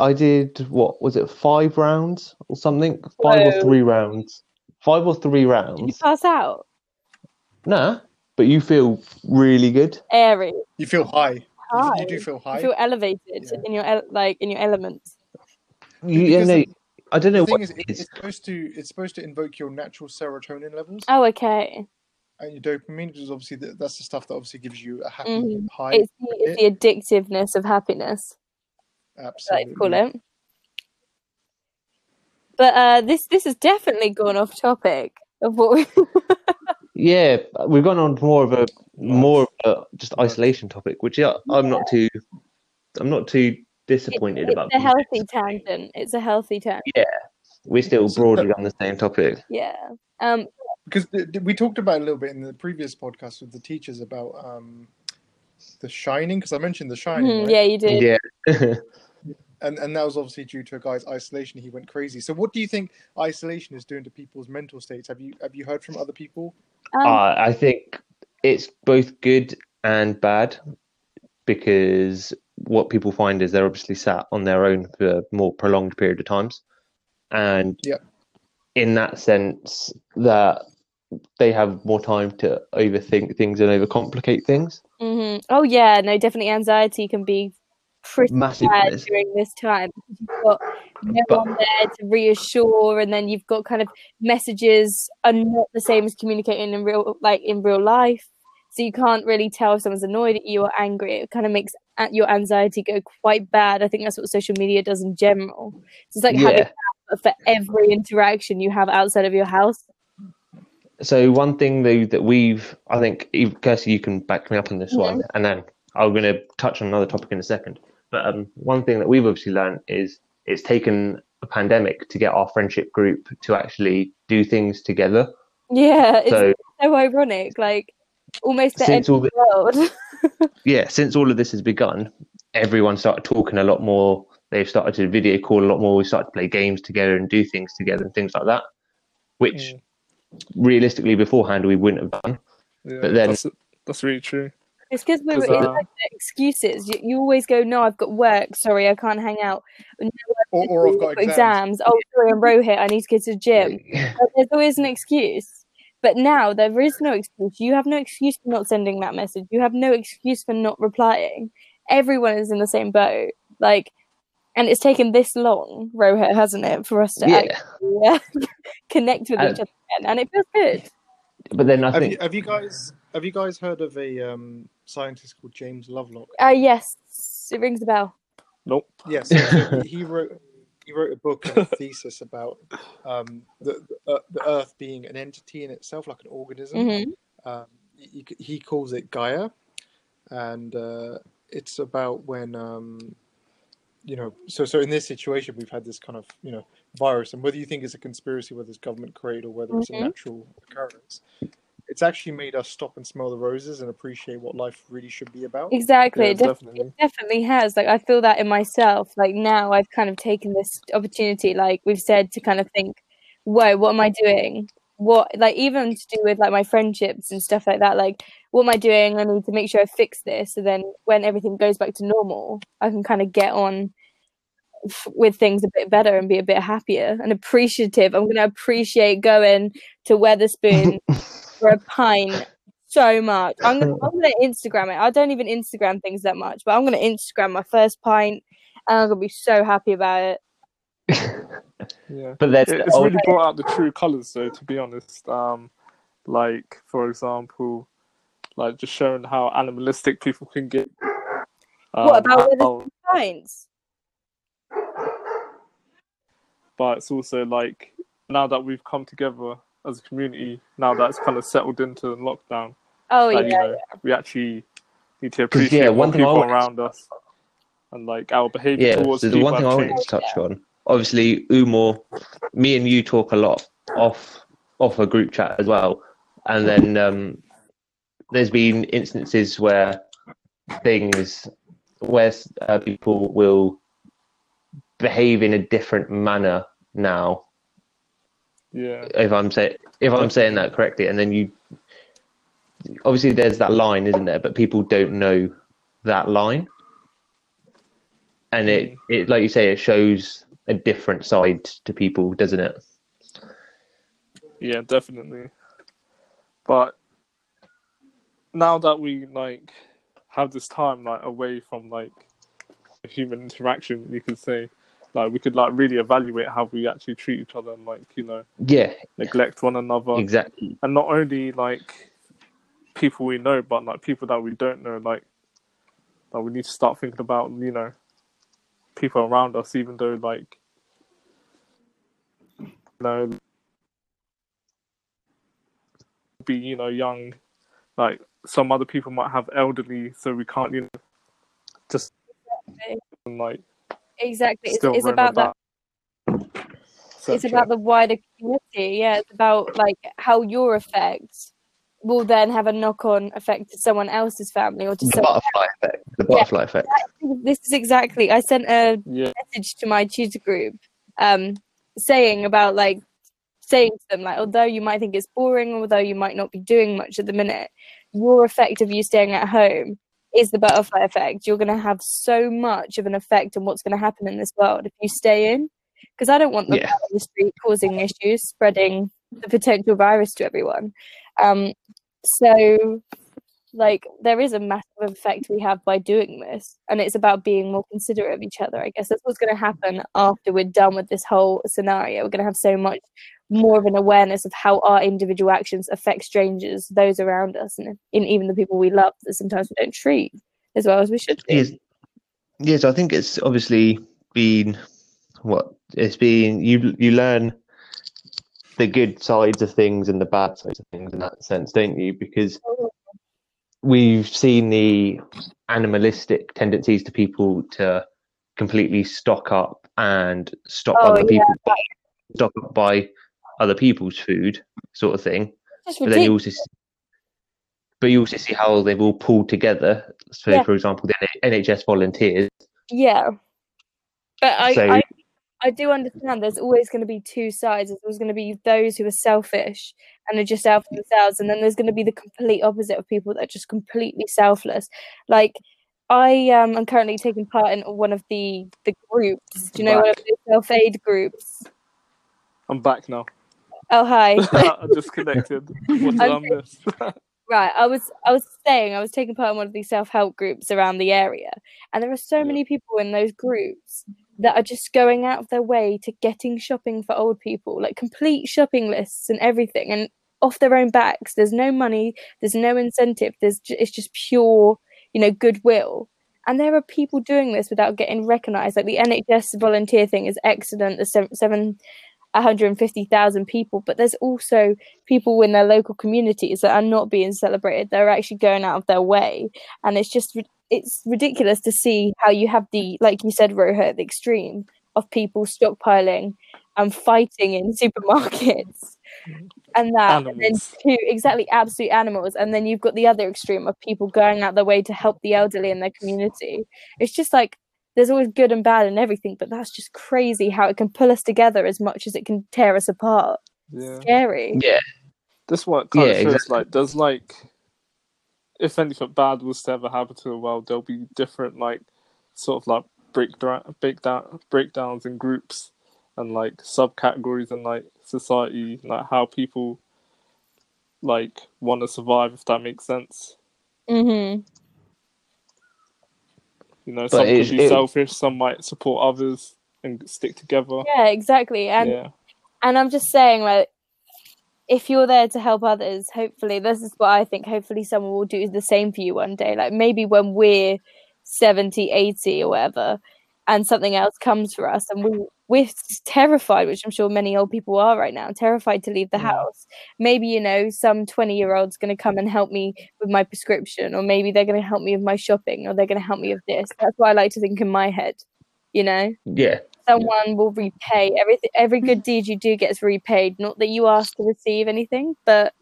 I did what was it? Five rounds or something? Five or three rounds? Five or three Did you pass out? Nah, but you feel really good. Airy. You feel high. You, High. you do feel high. You feel elevated Yeah. in your el- like in your elements. You, yeah, Because no, the- I don't know The thing is, it it- is. it's supposed to it's supposed to invoke your natural serotonin levels Oh, okay. and your dopamine, which is obviously the, that's the stuff that obviously gives you a happy Mhm. high. It's the, it's the addictiveness of happiness. I like Absolutely. to call it. But uh, this this has definitely gone off topic of what we. Yeah, we've gone on to more of a more of a just isolation topic, which yeah, I'm not too, I'm not too disappointed it's about. a healthy honest. tangent. It's a healthy tangent. Yeah, we're still broadly on the same topic. Yeah. Um. because th- th- we talked about it a little bit in the previous podcast with the teachers about um, the Shining because I mentioned the Shining, mhm, right? Yeah, you did. Yeah, and and that was obviously due to a guy's isolation. He went crazy. So, what do you think isolation is doing to people's mental states? Have you have you heard from other people? Um, uh, I think it's both good and bad because what people find is they're obviously sat on their own for a more prolonged period of times, and Yeah. in that sense, that they have more time to overthink things and overcomplicate things. mhm. Oh yeah, no, definitely anxiety can be pretty Massive. bad during this time. You've got no But- one there to reassure, and then you've got kind of messages are not the same as communicating in real like in real life. So you can't really tell if someone's annoyed at you or angry. It kind of makes your anxiety go quite bad. I think that's what social media does in general. So it's like having Yeah. that for every interaction you have outside of your house. So one thing though that we've, I think, Kirsty, you can back me up on this one, and then I'm going to touch on another topic in a second. But um, one thing that we've obviously learned is it's taken a pandemic to get our friendship group to actually do things together. Yeah, it's So so ironic. Like almost the end since all of the, the world. yeah, since all of this has begun, everyone started talking a lot more. They've started to video call a lot more. We started to play games together and do things together and things like that, which Mm. realistically beforehand we wouldn't have done. Yeah, But then- that's, that's really true. It's because we were 'Cause, it's uh, like excuses. You, you always go, "No, I've got work. Sorry, I can't hang out." No, Or, or I've got exams. exams. Oh, sorry, I'm Rohit. I need to go to the gym. But there's always an excuse. But now there is no excuse. You have no excuse for not sending that message. You have no excuse for not replying. Everyone is in the same boat. Like, and it's taken this long, Rohit, hasn't it, for us to Yeah, actually uh, connect with each other again, and it feels good. but then I Have think you, have you guys have you guys heard of a um, scientist called James Lovelock? Uh, yes, it rings a bell. Nope. Yes, so he wrote he wrote a book and a thesis about um, the the, uh, the Earth being an entity in itself, like an organism. hmm Um, he, he calls it Gaia, and uh, it's about when um, you know. So so in this situation, we've had this kind of you know virus, and whether you think it's a conspiracy, whether it's government created or whether it's a Mhm. natural occurrence, it's actually made us stop and smell the roses and appreciate what life really should be about. Exactly. Yeah, it, def- definitely. it definitely has. Like I feel that in myself. Like now I've kind of taken this opportunity, like we've said, to kind of think, whoa, what am I doing? What like even to do with like my friendships and stuff like that, like what am I doing? I need to make sure I fix this. So then when everything goes back to normal, I can kind of get on with things a bit better and be a bit happier and appreciative. I'm gonna appreciate going to Wetherspoon for a pint so much. I'm gonna, I'm gonna Instagram it. I don't even Instagram things that much, but I'm gonna Instagram my first pint, and I'm gonna be so happy about it. Yeah. but that's It- it's really brought out the true colors though to be honest um like for example like just showing how animalistic people can get What Um, about how- Pints? but it's also like now that we've come together as a community now that it's kind of settled into lockdown. Oh that, you yeah, we actually need to appreciate yeah, one thing people wanted- around us and like our behavior yeah, towards so the people one thing I wanted to touch on, obviously, Umar, me and you talk a lot off off a group chat as well, and then um, there's been instances where things where uh, people will behave in a different manner now. Yeah If I'm say if I'm saying that correctly, and then you obviously there's that line, isn't there? But people don't know that line, and it mm. it like you say, it shows a different side to people, doesn't it? Yeah, definitely. But now that we like have this time like away from like human interaction, you could say, like we could like really evaluate how we actually treat each other and like you know Yeah, neglect one another, exactly. and not only like people we know, but like people that we don't know. Like, that we need to start thinking about you know people around us, even though like you know be you know young, like some other people might have elderly, so we can't you know just like exactly. It's, it's about that. It's etc. about the wider community. Yeah, it's about like how your effect will then have a knock-on effect to someone else's family or to The someone. butterfly effect. The butterfly effect. This is exactly. I sent a Yeah, message to my tutor group um saying about like saying to them like although you might think it's boring although you might not be doing much at the minute your effect of you staying at home is the butterfly effect. You're going to have so much of an effect on what's going to happen in this world if you stay in. Because i don't want them Yeah. out on the street causing issues spreading the potential virus to everyone. Um so like there is a massive effect we have by doing this and it's about being more considerate of each other i guess that's what's going to happen after we're done with this whole scenario we're going to have so much more of an awareness of how our individual actions affect strangers those around us and, and even the people we love that sometimes we don't treat as well as we should do. Yes, yes. I think it's obviously been what it's been. You you learn the good sides of things and the bad sides of things in that sense, don't you? Because oh. We've seen the animalistic tendencies to people to completely stock up and stop Oh, other yeah. people stock up by other people's food, sort of thing. It's But then you ridiculous. also, s- but you also see how they've all pulled together. So, Yeah. for example, the NHS volunteers. Yeah, but I, So- I I do understand. There's always going to be two sides. There's always going to be those who are selfish and are just out for themselves, and then there's going to be the complete opposite of people that are just completely selfless. Like I um, am currently taking part in one of the the groups. Do you know one of the self aid groups? I'm back now. Oh hi. I disconnected. What did I I'm miss? Right, I was I was saying I was taking part in one of these self help groups around the area, and there are so Yeah. many people in those groups that are just going out of their way to getting shopping for old people, like complete shopping lists and everything, and off their own backs. There's no money, there's no incentive. There's it's just pure, you know, goodwill. And there are people doing this without getting recognised. Like the NHS volunteer thing is excellent. There's seven, seven 150,000 people, but there's also people in their local communities that are not being celebrated. They're actually going out of their way, and it's just it's ridiculous to see how you have the like you said, Rohit, the extreme of people stockpiling and fighting in supermarkets. Mm-hmm. And that, and then two exactly absolute animals, and then you've got the other extreme of people going out their way to help the elderly in their community. It's just like there's always good and bad and everything, but that's just crazy how it can pull us together as much as it can tear us apart. Yeah. Scary. Yeah, This one kind Yeah, of feels exactly. like there's like if anything bad was to ever happen to the world, there'll be different like sort of like breakdown breakdown breakdowns in groups and like subcategories in like society, like how people like want to survive if that makes sense. Mm-hmm. You know, But some it's- could be it- selfish, some might support others and stick together. Yeah, exactly. And yeah. and I'm just saying, like, if you're there to help others, hopefully, this is what I think. Hopefully, someone will do the same for you one day. Like maybe when we're 70, 80 or whatever, and something else comes for us, and we we're terrified, which I'm sure many old people are right now, terrified to leave the Mm. house. Maybe you know some 20 year old's going to come and help me with my prescription, or maybe they're going to help me with my shopping, or they're going to help me with this. That's what I like to think in my head. You know yeah, someone will repay everything every good deed you do gets repaid not that you ask to receive anything but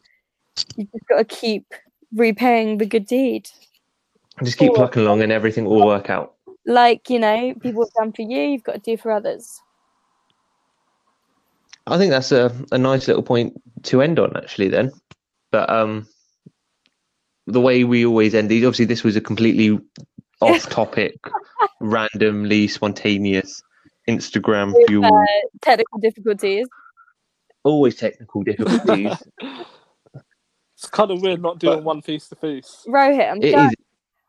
you've just got to keep repaying the good deed just keep Or- plucking along, and everything will work out. Like you know people have done for you you've got to do for others I think that's a, a nice little point to end on, actually. Then, but um, the way we always end these, obviously, this was a completely off-topic, randomly spontaneous Instagram With, fuel. uh, technical difficulties always technical difficulties. It's kind of weird not doing But- one face to face. rohit i'm, it start- is.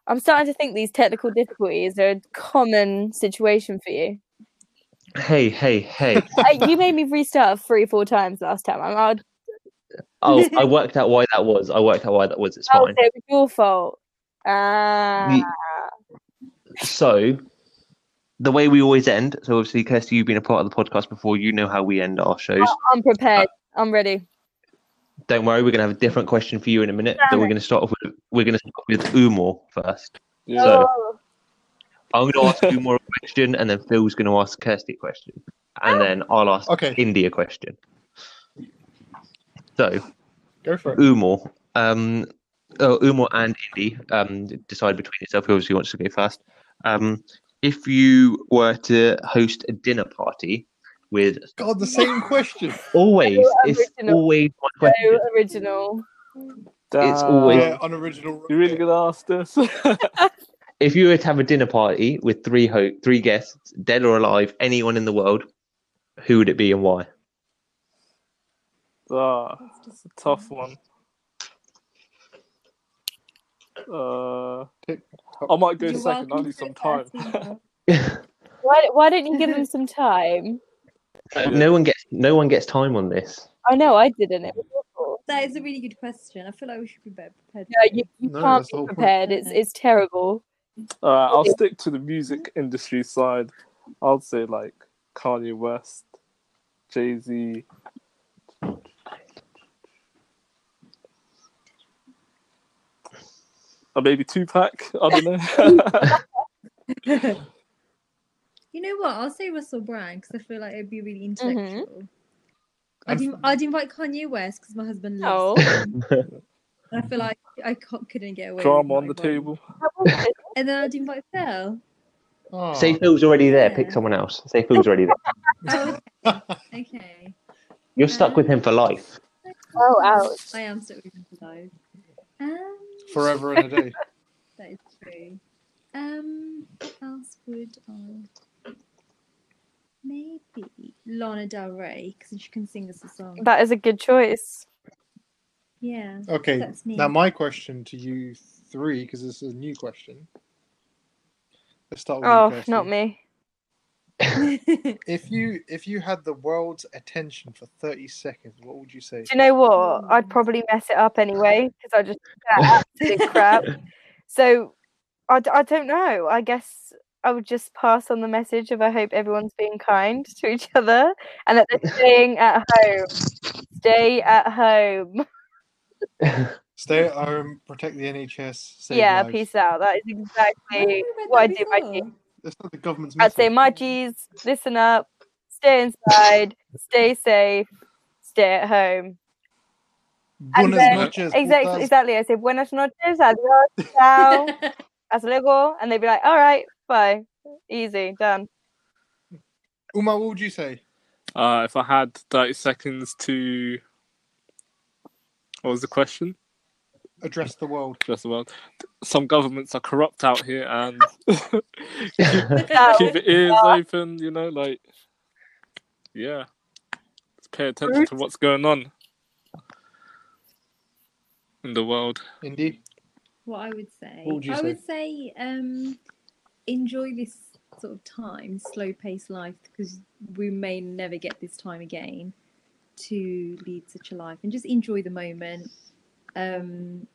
I'm starting to think these technical difficulties are a common situation for you Hey, hey, hey! uh, you made me restart three four times last time i'm I'd, Oh, I worked out why that was. I worked out why that was. It's oh, fine. so it was your fault ah So, the way we always end. So, obviously, Kirsty, you've been a part of the podcast before. You know how we end our shows. i'm prepared i'm ready Don't worry, we're going to have a different question for you in a minute. But we're going to start off with we're going to start with Umar first. Yeah. So- Oh. I'm going to ask Umar a question, and then Phil's going to ask Kirsty a question, and then I'll ask Okay. Indy a question. So, Go for it. Umar, um, oh, Umar and Indy, um, decide between yourself who obviously wants to go first. Um, if you were to host a dinner party with God, the same question. always, So it's always my question. so original It's always- Yeah, unoriginal. You really gonna ask this? If you were to have a dinner party with three ho- three guests, dead or alive, anyone in the world, who would it be and why? Ah, it's a tough one. Uh, I might go You're second. I need some time. Why, why don't you give them some time? No one gets no one gets time on this. I know I didn't. It was awful. That is a really good question. I feel like we should be better prepared. No, you, you No, can't be whole point. prepared. It's it's terrible. Alright, I'll stick to the music industry side. I'll say like Kanye West, Jay Z. Or maybe Tupac. I don't know. You know what? I'll say Russell Brand because I feel like it'd be really Mm-hmm. intellectual. I'd, in- I'd invite Kanye West because my husband Oh. loves him. And I feel like I ca- couldn't get away. Drama on the inviting- table. And then I'd invite Phil. Oh. Say Phil's already there. Yeah. Pick someone else. Say Phil's already there. Oh, okay. okay. You're stuck with him for life. Oh, ouch. I am stuck with him for life. Um, Forever and a day. that is true. Um, what else would I? Maybe Lana Del Rey, because she can sing us a song. That is a good choice. yeah. Okay. Now my question to you three, because this is a new question. Let's start with Oh, not me. If you if you had the world's attention for thirty seconds, what would you say? Do you know what? Hmm. I'd probably mess it up anyway because I just that absolute crap. So I, I don't know. I guess I would just pass on the message of I hope everyone's being kind to each other and that they're staying at home. Stay at home. Stay at home, protect the NHS. Yeah, lives. peace out. That is exactly what I do. My G. That's not the government's I'd say my G's. Listen up. Stay inside. stay safe. Stay at home. Buenas then- noches, Exactly. putas. Exactly. I say buenas noches. Adios. Ciao. Hasta luego. And they'd be like, all right, bye. Easy, done. Umar, what would you say? Uh, if I had 30 seconds to. What was the question? Address the world. Address the world. Some governments are corrupt out here and No. keep your ears open, you know, like. Yeah. Let's pay attention to what's going on in the world. Indy. what I would say. What would you I say? would say um, enjoy this sort of time, slow paced life, because we may never get this time again to lead such a life, and just enjoy the moment. Um,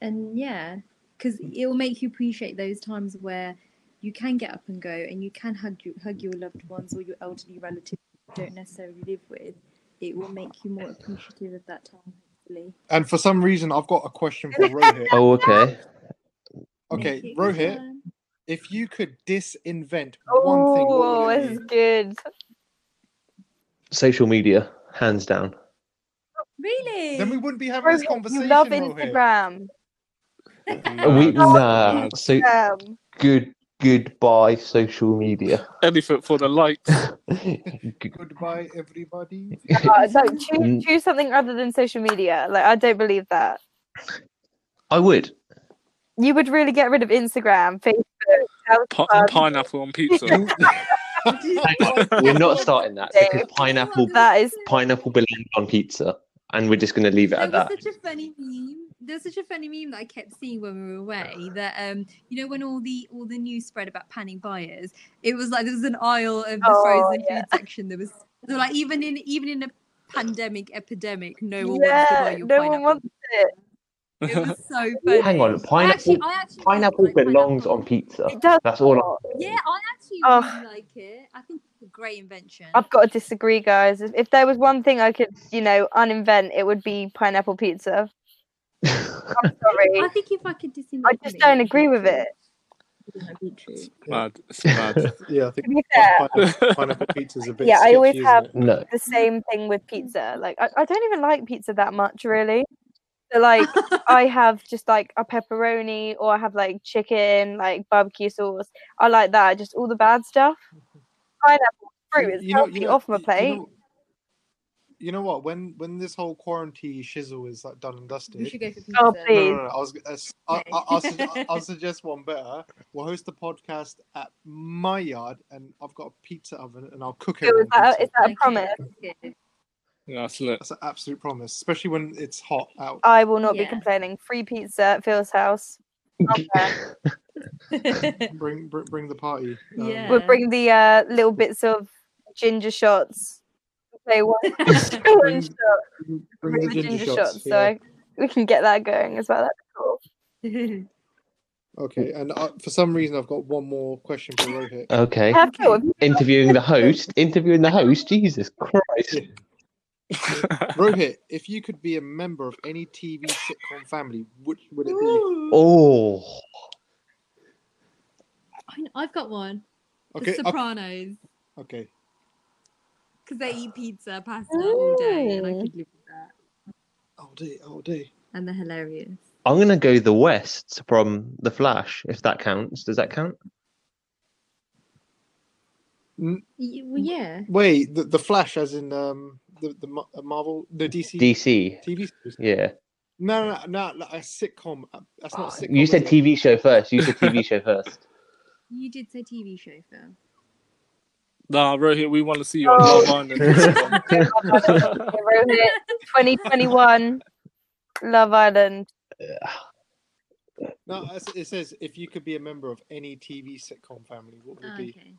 and yeah, because it will make you appreciate those times where you can get up and go, and you can hug you, hug your loved ones or your elderly relatives you don't necessarily live with. It will make you more appreciative of that time, hopefully. And for some reason, I've got a question for Rohit. oh, okay. Okay, Make it Rohit, fun. If you could disinvent one thing, Oh, would this it is be? good. Social media, hands down. Really? Then we wouldn't be having this conversation. you love Instagram. we Nah, nah. nah. So good. Goodbye, social media. Anything for the likes. Goodbye, everybody. uh, no, choose, Mm. choose something other than social media. Like, I don't believe that. I would. You would really get rid of Instagram, Facebook. House pineapple on pizza. We're not starting that because pineapple That is pineapple belongs on pizza, and we're just going to leave it There at was that. such a funny meme. There's such a funny meme that I kept seeing when we were away. That um, you know, when all the all the news spread about panic buyers, it was like there was an aisle of the Oh, frozen yeah. food section. There was so like even in even in a pandemic epidemic, no one wants to buy your no pineapple. one wants it. It was so funny. Hang on, I pineapple. actually, I actually Pineapple like belongs pineapple. on pizza. It does. That's all. not. Yeah, I actually Oh. really like it. I think it's a great invention. I've got to disagree, guys. If, if there was one thing I could, you know, uninvent, it would be pineapple pizza. I'm sorry. I think if I could disinvent I just don't agree with it. That'd be true. mad. It's mad. yeah, I think To be pineapple, pineapple pizza's a bit. Yeah, I always have- no. the same thing with pizza. Like, I, I don't even like pizza that much, really. So, like, I have just like a pepperoni or I have like chicken, like barbecue sauce. I like that. Just all the bad stuff. Pineapple fruit is You know, healthy you know, off my you plate. know, you know what? When when this whole quarantine shizzle is like done and dusted, We should go for pizza. Oh, please. no, no, I was, uh, I, I, I'll, su- I'll suggest one better. We'll host a podcast at my yard, and I've got a pizza oven, and I'll cook it. So is that, a, is that a Okay, promise? That's. Yeah, that's lit. That's an absolute promise, especially when it's hot out. I will not be complaining. Free pizza at Phil's house. Bring, bring, bring the party. Um, Yeah. We'll bring the uh, little bits of ginger shots. Say one, one Bring- shot. Bring, Bring the the ginger, ginger shots. shots. So yeah. I, we can get that going as well. That'd cool. Okay, and uh, for some reason, I've got one more question for Rohit. Okay. Yeah, Phil, have you- Interviewing the host. Interviewing the host. Jesus Christ. Rohit, if you could be a member of any TV sitcom family, which would it be? Oh. I know- I've got one. Okay, the Sopranos. okay. Because they eat pizza, pasta all day, and I could live with that. All day, all day. And they're hilarious. I'm gonna go the West from The Flash, if that counts. Does that count? Y- well, yeah. Wait, the, the Flash, as in um the the uh, Marvel, the DC, DC. TV series. Yeah. No, no, no, no, a sitcom. uh, That's not a sitcom. You is said it? TV show first. You said TV show first. You did say TV show, Phil. Nah, Rohit, we want to see you on Oh. Love Island. Rohit, 2021, Love Island. No, it says if you could be a member of any TV sitcom family, what would it Oh, be? okay.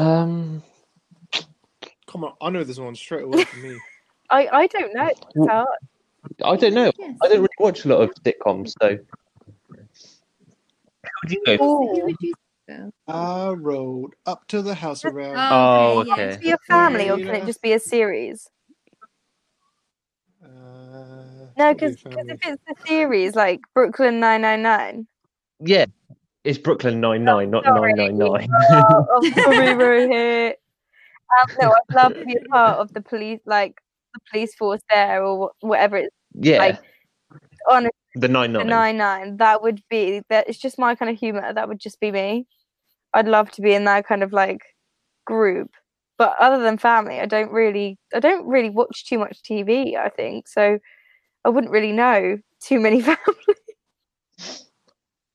Um, Come on, I know this one straight away from me. I, I don't know. It's hard. I don't know. Yes. I don't really watch a lot of sitcoms, so. How would you go? Who would you? I rode up to the house around. Oh, yeah. okay. Can it be a family or can it just be a series? Uh, No, probably because family. if it's a series like Brooklyn 999. Yeah, it's Brooklyn Nine Nine, not Sorry. Nine Nine Nine. Oh, oh, sorry, Rohit. Um, no, I'd love to be a part of the police, like the police force there or whatever it's Yeah, like. Honestly, the Nine nine, the Nine. nine nine. That would be that. It's just my kind of humor. That would just be me. I'd love to be in that kind of like group. But other than family, I don't really, I don't really watch too much TV. I think so. I wouldn't really know too many families.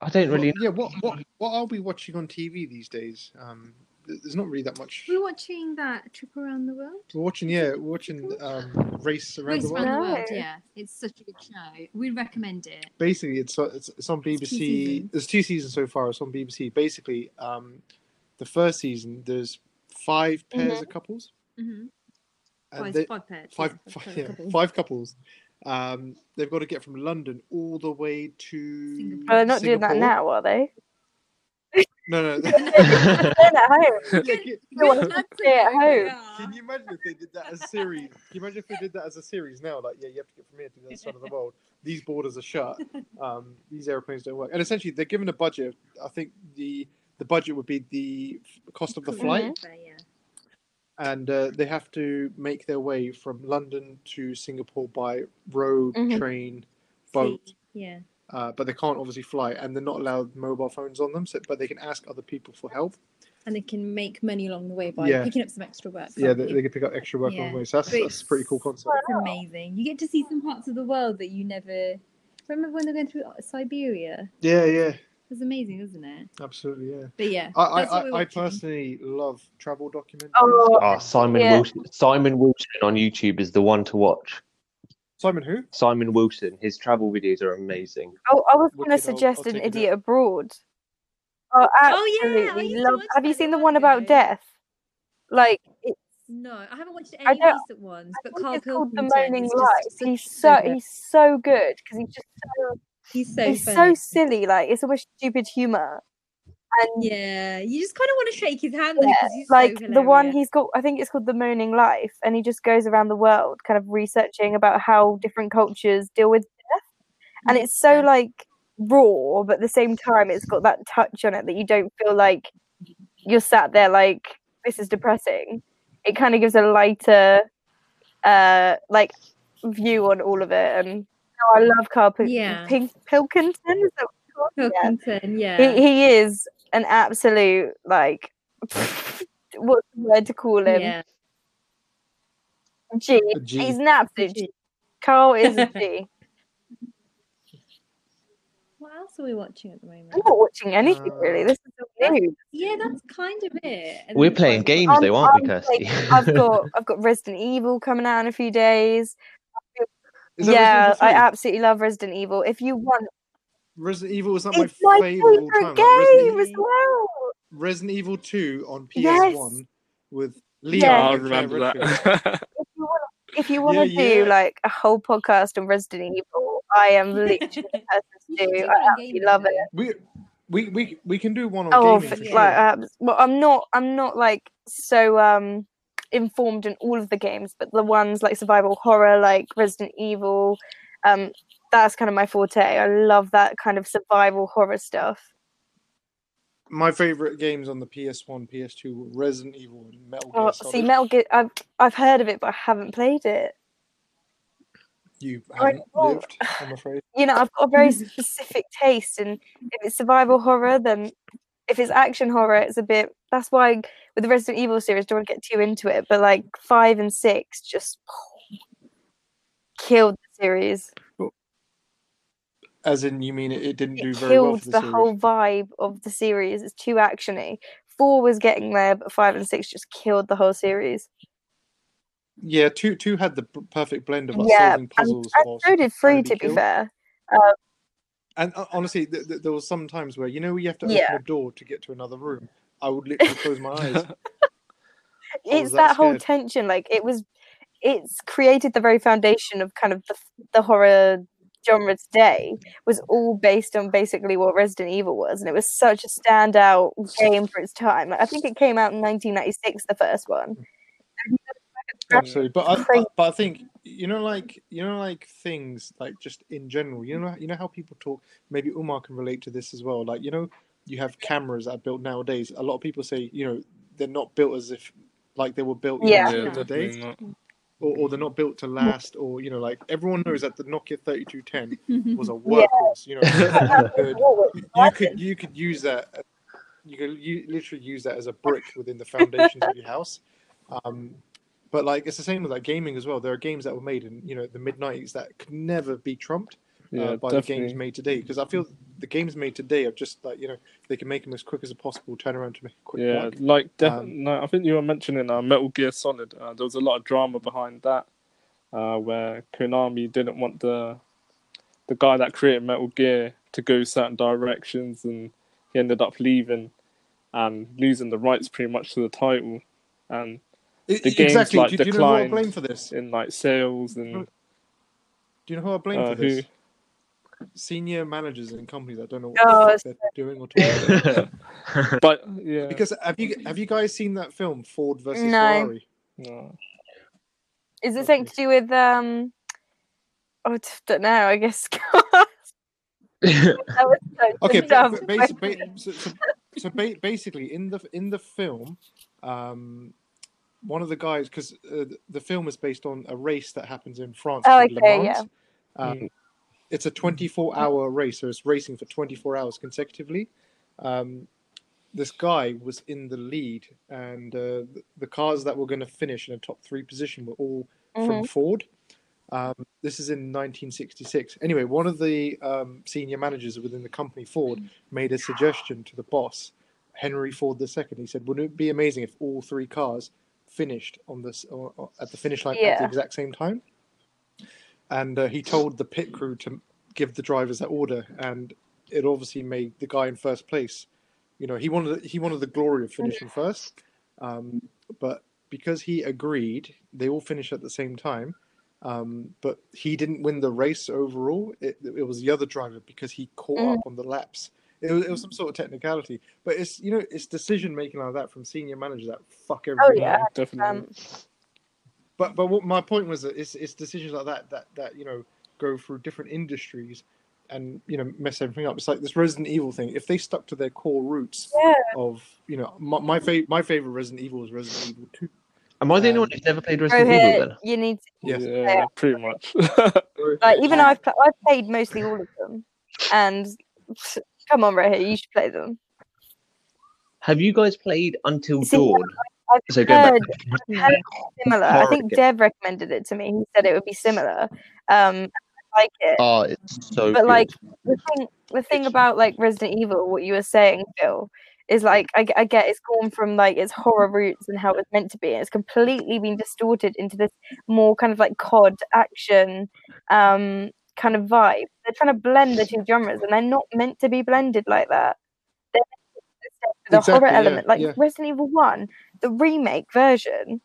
I don't really. Well, yeah, what what what are we watching on TV these days? Um, th- there's not really that much. We're watching that trip around the world. We're watching, yeah, we're watching um, Race Around Race the around World. the world. No. Yeah, it's such a good show. We recommend it. Basically, it's uh, it's, it's on two BBC. seasons. There's two seasons so far. It's on BBC. Basically, um, the first season there's five pairs of couples, Mm-hmm. and Five, they, five pairs. five, yeah, five, five yeah, couples. five couples. Um, they've got to get from London all the way to. Singapore. But they're not doing that now, are they? No, no. They're at home. Yeah, can, They want good to luck to stay at home. yeah. can you imagine if they did that as a series? Can you imagine if they did that as a series now? Like, yeah, you have to get from here to the other side of the world. These borders are shut. Um, these airplanes don't work. And essentially, they're given a budget. I think the the budget would be the cost of the flight, Yeah. and uh, they have to make their way from London to Singapore by road, Mhm. train, boat. See, Yeah. Uh, but they can't obviously fly, and they're not allowed mobile phones on them. So, but they can ask other people for help. And they can make money along the way by Yeah. picking up some extra work. Yeah, they, they? they can pick up extra work Yeah. on the way. So that's, that's a pretty cool concept. It's amazing. You get to see some parts of the world that you never. Remember when they're going through Siberia? Yeah, yeah, It was amazing, isn't it? absolutely, yeah. But yeah, I, I, I, I personally love travel documentaries. Oh, Oh, Simon Yeah. Wilson. Simon Wilson on YouTube is the one to watch. Simon, who? Simon Wilson. His travel videos are amazing. oh I was going Wicked, to I'll- suggest I'll an take a idiot abroad. Oh, Oh, yeah, I absolutely used to love. Have you seen the one about death? Like, it, No, I haven't watched I any recent ones, I but Karl it's called The Moaning is Life. He's so so good. he's so good because he's just so He's so he's funny. so silly. Like it's almost stupid humor. And Yeah, you just kind of want to shake his hand though Yeah, he's like so the one he's got i think it's called the moaning life and he just goes around the world kind of researching about how different cultures deal with death and it's so like raw but at the same time it's got that touch on it that you don't feel like you're sat there like this is depressing it kind of gives a lighter uh like view on all of it and oh, i love karl Pil- Yeah. Pink- pilkington is that what? Yeah Pilkington, yeah. he, he is an absolute like what's the word to call him? yeah. G. A G. He's an absolute G. Karl is a G. What else are we watching at the moment? I'm not watching anything really. This is all new. Yeah, that's kind of it. And We're playing like- games I'm- though, aren't we, I'm Kirsty? playing- I've got I've got Resident Evil coming out in a few days. Is yeah, I absolutely love Resident Evil. If you want, Resident Evil is not my it's my favorite favorite game as well. Resident Evil 2 on PS1 with Yeah, Leon. I remember that. If you want, if you Yeah, to do yeah. like a whole podcast on Resident Evil, I am literally the person to do. do I absolutely love it. We, we we we can do one on oh gaming f- for sure. like uh, well i'm not i'm not like so um informed in all of the games but the ones like survival horror like resident evil um that's kind of my forte i love that kind of survival horror stuff My favorite games on the PS1, PS2 were Resident Evil and Metal oh, Gear oh, Solid. see metal gear i've i've heard of it but i haven't played it You haven't lived, I'm afraid. you know, I've got a very specific taste, and if it's survival horror, then if it's action horror, it's a bit. That's why with the Resident Evil series, don't want to get too into it, but like five and six just killed the series. As in, you mean it, it didn't do It very well killed for the, the series? whole vibe of the series. It's too actiony. Four was getting there, but five and six just killed the whole series. Yeah, two two had the perfect blend of like yeah, solving puzzles and whilst so did three. To be killed. fair, And uh, honestly, th- th- there was some times where you know you have to Yeah. open a door to get to another room. I would literally close my eyes. it's that that, whole tension like it was it's created the very foundation of kind of the, the horror genre today was all based on basically what resident evil was and it was such a standout game for its time Like, i think it came out in 1996 the first one Absolutely, but I, I, but I think you know, like you know, like things like just in general. You know, you know how people talk. Maybe Umar can relate to this as well. Like you know, you have cameras that are built nowadays. A lot of people say you know they're not built as if like they were built Yeah. back Yeah, in the day, not. Or, or they're not built to last, or you know, like everyone knows that the Nokia thirty two ten was a Yeah. workhorse. You know, you could, you could you could use that. You could you literally use that as a brick within the foundations of your house. Um, but like it's the same with like gaming as well. There are games that were made in you know the mid '90s that could never be trumped Yeah, uh, by the games made today. Because I feel the games made today are just like you know they can make them as quick as possible, turn around to make a quick Yeah, buck. like def- Um, no, I think you were mentioning uh, Metal Gear Solid. Uh, there was a lot of drama behind that, uh, where Konami didn't want the the guy that created Metal Gear to go certain directions, and he ended up leaving and losing the rights pretty much to the title, and the games, exactly. like, do, do you know who I declined. blame for this? in like sales and Do you know who I blame uh, for this? who Senior managers in companies that don't know what Oh, the they're doing or talking about. but yeah, Because have you have you guys seen that film Ford versus No. Ferrari? no. is it something to do with um oh, I don't know i guess so Okay, dumb. ba- ba- basi- ba- so, so, so ba- basically, in the in the film, um, one of the guys, because uh, the film is based on a race that happens in France. Oh, called Le okay, Mans. yeah. Um, It's a 24 hour race, so it's racing for 24 hours consecutively. Um, this guy was in the lead, and uh, the, cars that were going to finish in a top three position were all Mm-hmm. from Ford. Um, this is in 1966. Anyway, one of the um, senior managers within the company, Ford, made a suggestion to the boss, Henry Ford II. He said, "Wouldn't it be amazing if all three cars finished on this or, or at the finish line at the exact same time?" And uh, he told the pit crew to give the drivers that order, and it obviously made the guy in first place. You know, he wanted he wanted the glory of finishing first, um, but because he agreed, they all finished at the same time. Um, but he didn't win the race overall. It, it was the other driver because he caught Mhm. up on the laps. It was, it was some sort of technicality, but it's you know it's decision making like that from senior managers that fuck oh yeah up. definitely. um But but what my point was that it's it's decisions like that that that you know go through different industries and you know mess everything up. It's like this Resident Evil thing. If they stuck to their core roots Yeah. of you know my my, fav- my favorite Resident Evil was Resident Evil Two. Am I the only Um, one who's never played Resident Evil then? you need to, Yes. Yeah, pretty much. like even I've pl- I've played mostly all of them, and come on, right here, you should play them. Have you guys played Until See, Dawn? I've So heard, heard similar. I think. Dev recommended it to me. He said it would be similar. Um, I like it. Oh, it's so but good. like the thing the thing about like resident evil what you were saying phil is like I, I get it's gone from like its horror roots and how it was meant to be and it's completely been distorted into this more kind of like cod action um kind of vibe they're trying to blend the two genres and they're not meant to be blended like that They're meant to stay with the Exactly, horror yeah, element like yeah. resident evil 1 the remake version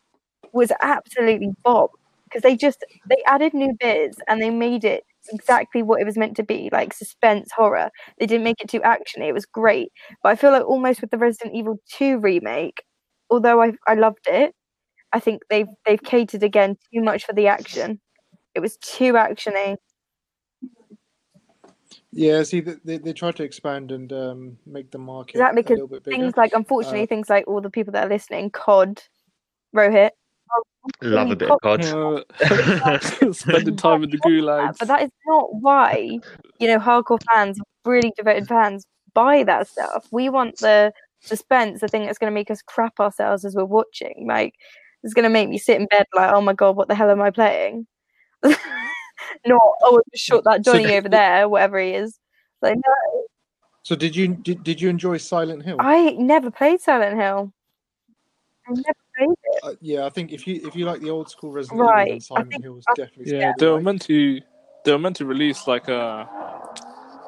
was absolutely bob because they just they added new bits and they made it exactly what it was meant to be like suspense horror. They didn't make it too actiony it was great. But i feel like almost with the resident evil 2 remake although i i loved it i think they've they've catered again too much for the action. It was too actiony Yeah, see, they, they, they tried to expand and um, make the market exactly a because little bit bigger. things like unfortunately Uh, things like all the people that are listening cod rohit Love a bit of COD. Uh, spending time in the gulags. But that is not why, you know, hardcore fans, really devoted fans, buy that stuff. We want the suspense, the thing that's going to make us crap ourselves as we're watching. Like, it's going to make me sit in bed like, oh my god, what the hell am I playing? not, oh, I just shot that Johnny did- over there, whatever he is. Like, no, So did you did, did you enjoy Silent Hill? I never played Silent Hill. I never played it. Uh, yeah, I think if you if you like the old school Resident Evil, Right, I Silent think- Hill is I- definitely Yeah, they were like. meant to they were meant to release like a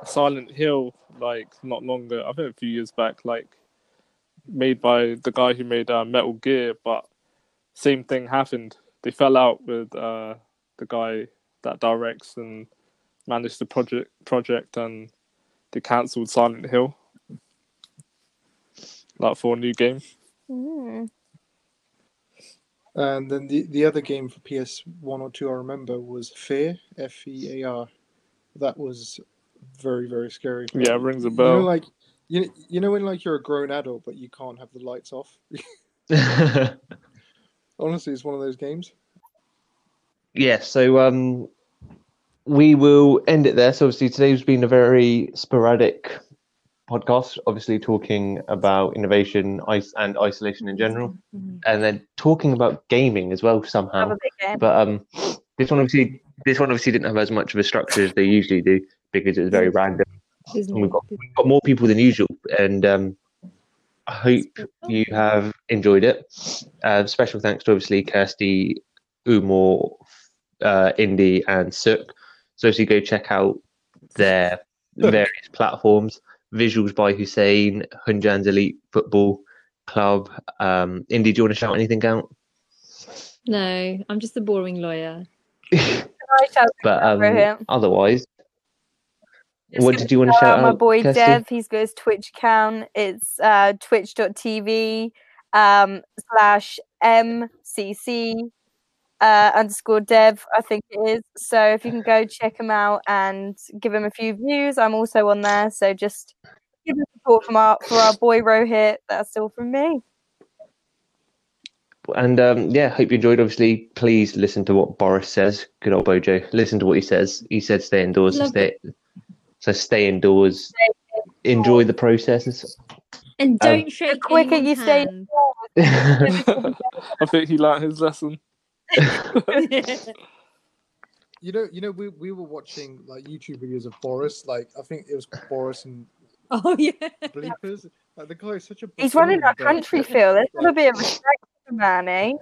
Silent Hill like not long ago. I think a few years back, like made by the guy who made uh, Metal Gear, but same thing happened. They fell out with uh, the guy that directs and managed the project project, and they cancelled Silent Hill. Like for a new game. Mm. And then the, the other game for PS one or two I remember was Fear, F E A R. That was very very scary. Yeah, rings a You know, bell. like you you know when like you're a grown adult but you can't have the lights off. Honestly, it's one of those games. Yeah, so um, we will end it there. So obviously today's been a very sporadic podcast, obviously talking about innovation, ice and isolation in general, and then talking about gaming as well somehow. a big game. But um, this one obviously this one obviously didn't have as much of a structure as they usually do because it was very random. And we've got, we've got more people than usual, and um, I hope you have enjoyed it. Uh, special thanks to obviously Kirsty, Umar, uh, Indy, and Sook. So if you go check out their various platforms. Visuals by Hussein, Hunjan's Elite Football Club. Um, Indy, do you want to shout anything out? No, I'm just a boring lawyer. I shout But um, otherwise, Just what did you want to shout out? my boy Kirsty? Dev. He's got his Twitch account. It's uh, twitch.tv um, slash mcc uh, underscore dev, I think it is. So if you can go check him out and give him a few views, I'm also on there. So just give him support from our for our boy Rohit. That's all from me. And um, yeah, hope you enjoyed. Obviously, please listen to what Boris says. Good old Bojo. Listen to what he says. He said stay indoors. Love stay, so stay indoors. Enjoy the processes. And Um, don't shake The quicker anyone's you stay hand. I think he learnt his lesson. You know, you know, we, we were watching like YouTube videos of Boris. Like I think it was Boris and oh yeah. Bleepers. Like the guy is such a. He's running our buffoon, but- country, Phil. Let's have a bit of respect for the man, eh?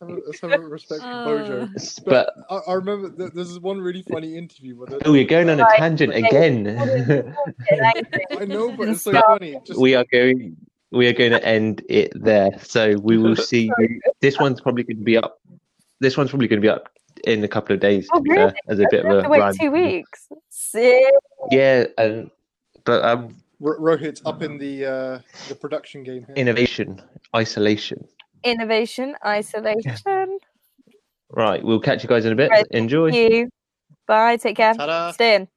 Have Let's have a respect for Bojo. Uh, but I, I remember th- there's this one really funny interview where oh, we're going on a tangent again. I know, but it's so funny. Just we are going. We are going to end it there. So we will see. You. This one's probably going to be up. This one's probably going to be up in a couple of days. Oh, to be fair, as a bit I of a wait rant. two weeks. Sick. Yeah, and but um, Ro- Rohit's up in the uh, the production game here. innovation, isolation. Innovation, isolation. Right, we'll catch you guys in a bit. Right, Enjoy. Thank you. Bye. Take care. Ta-da. Stay in.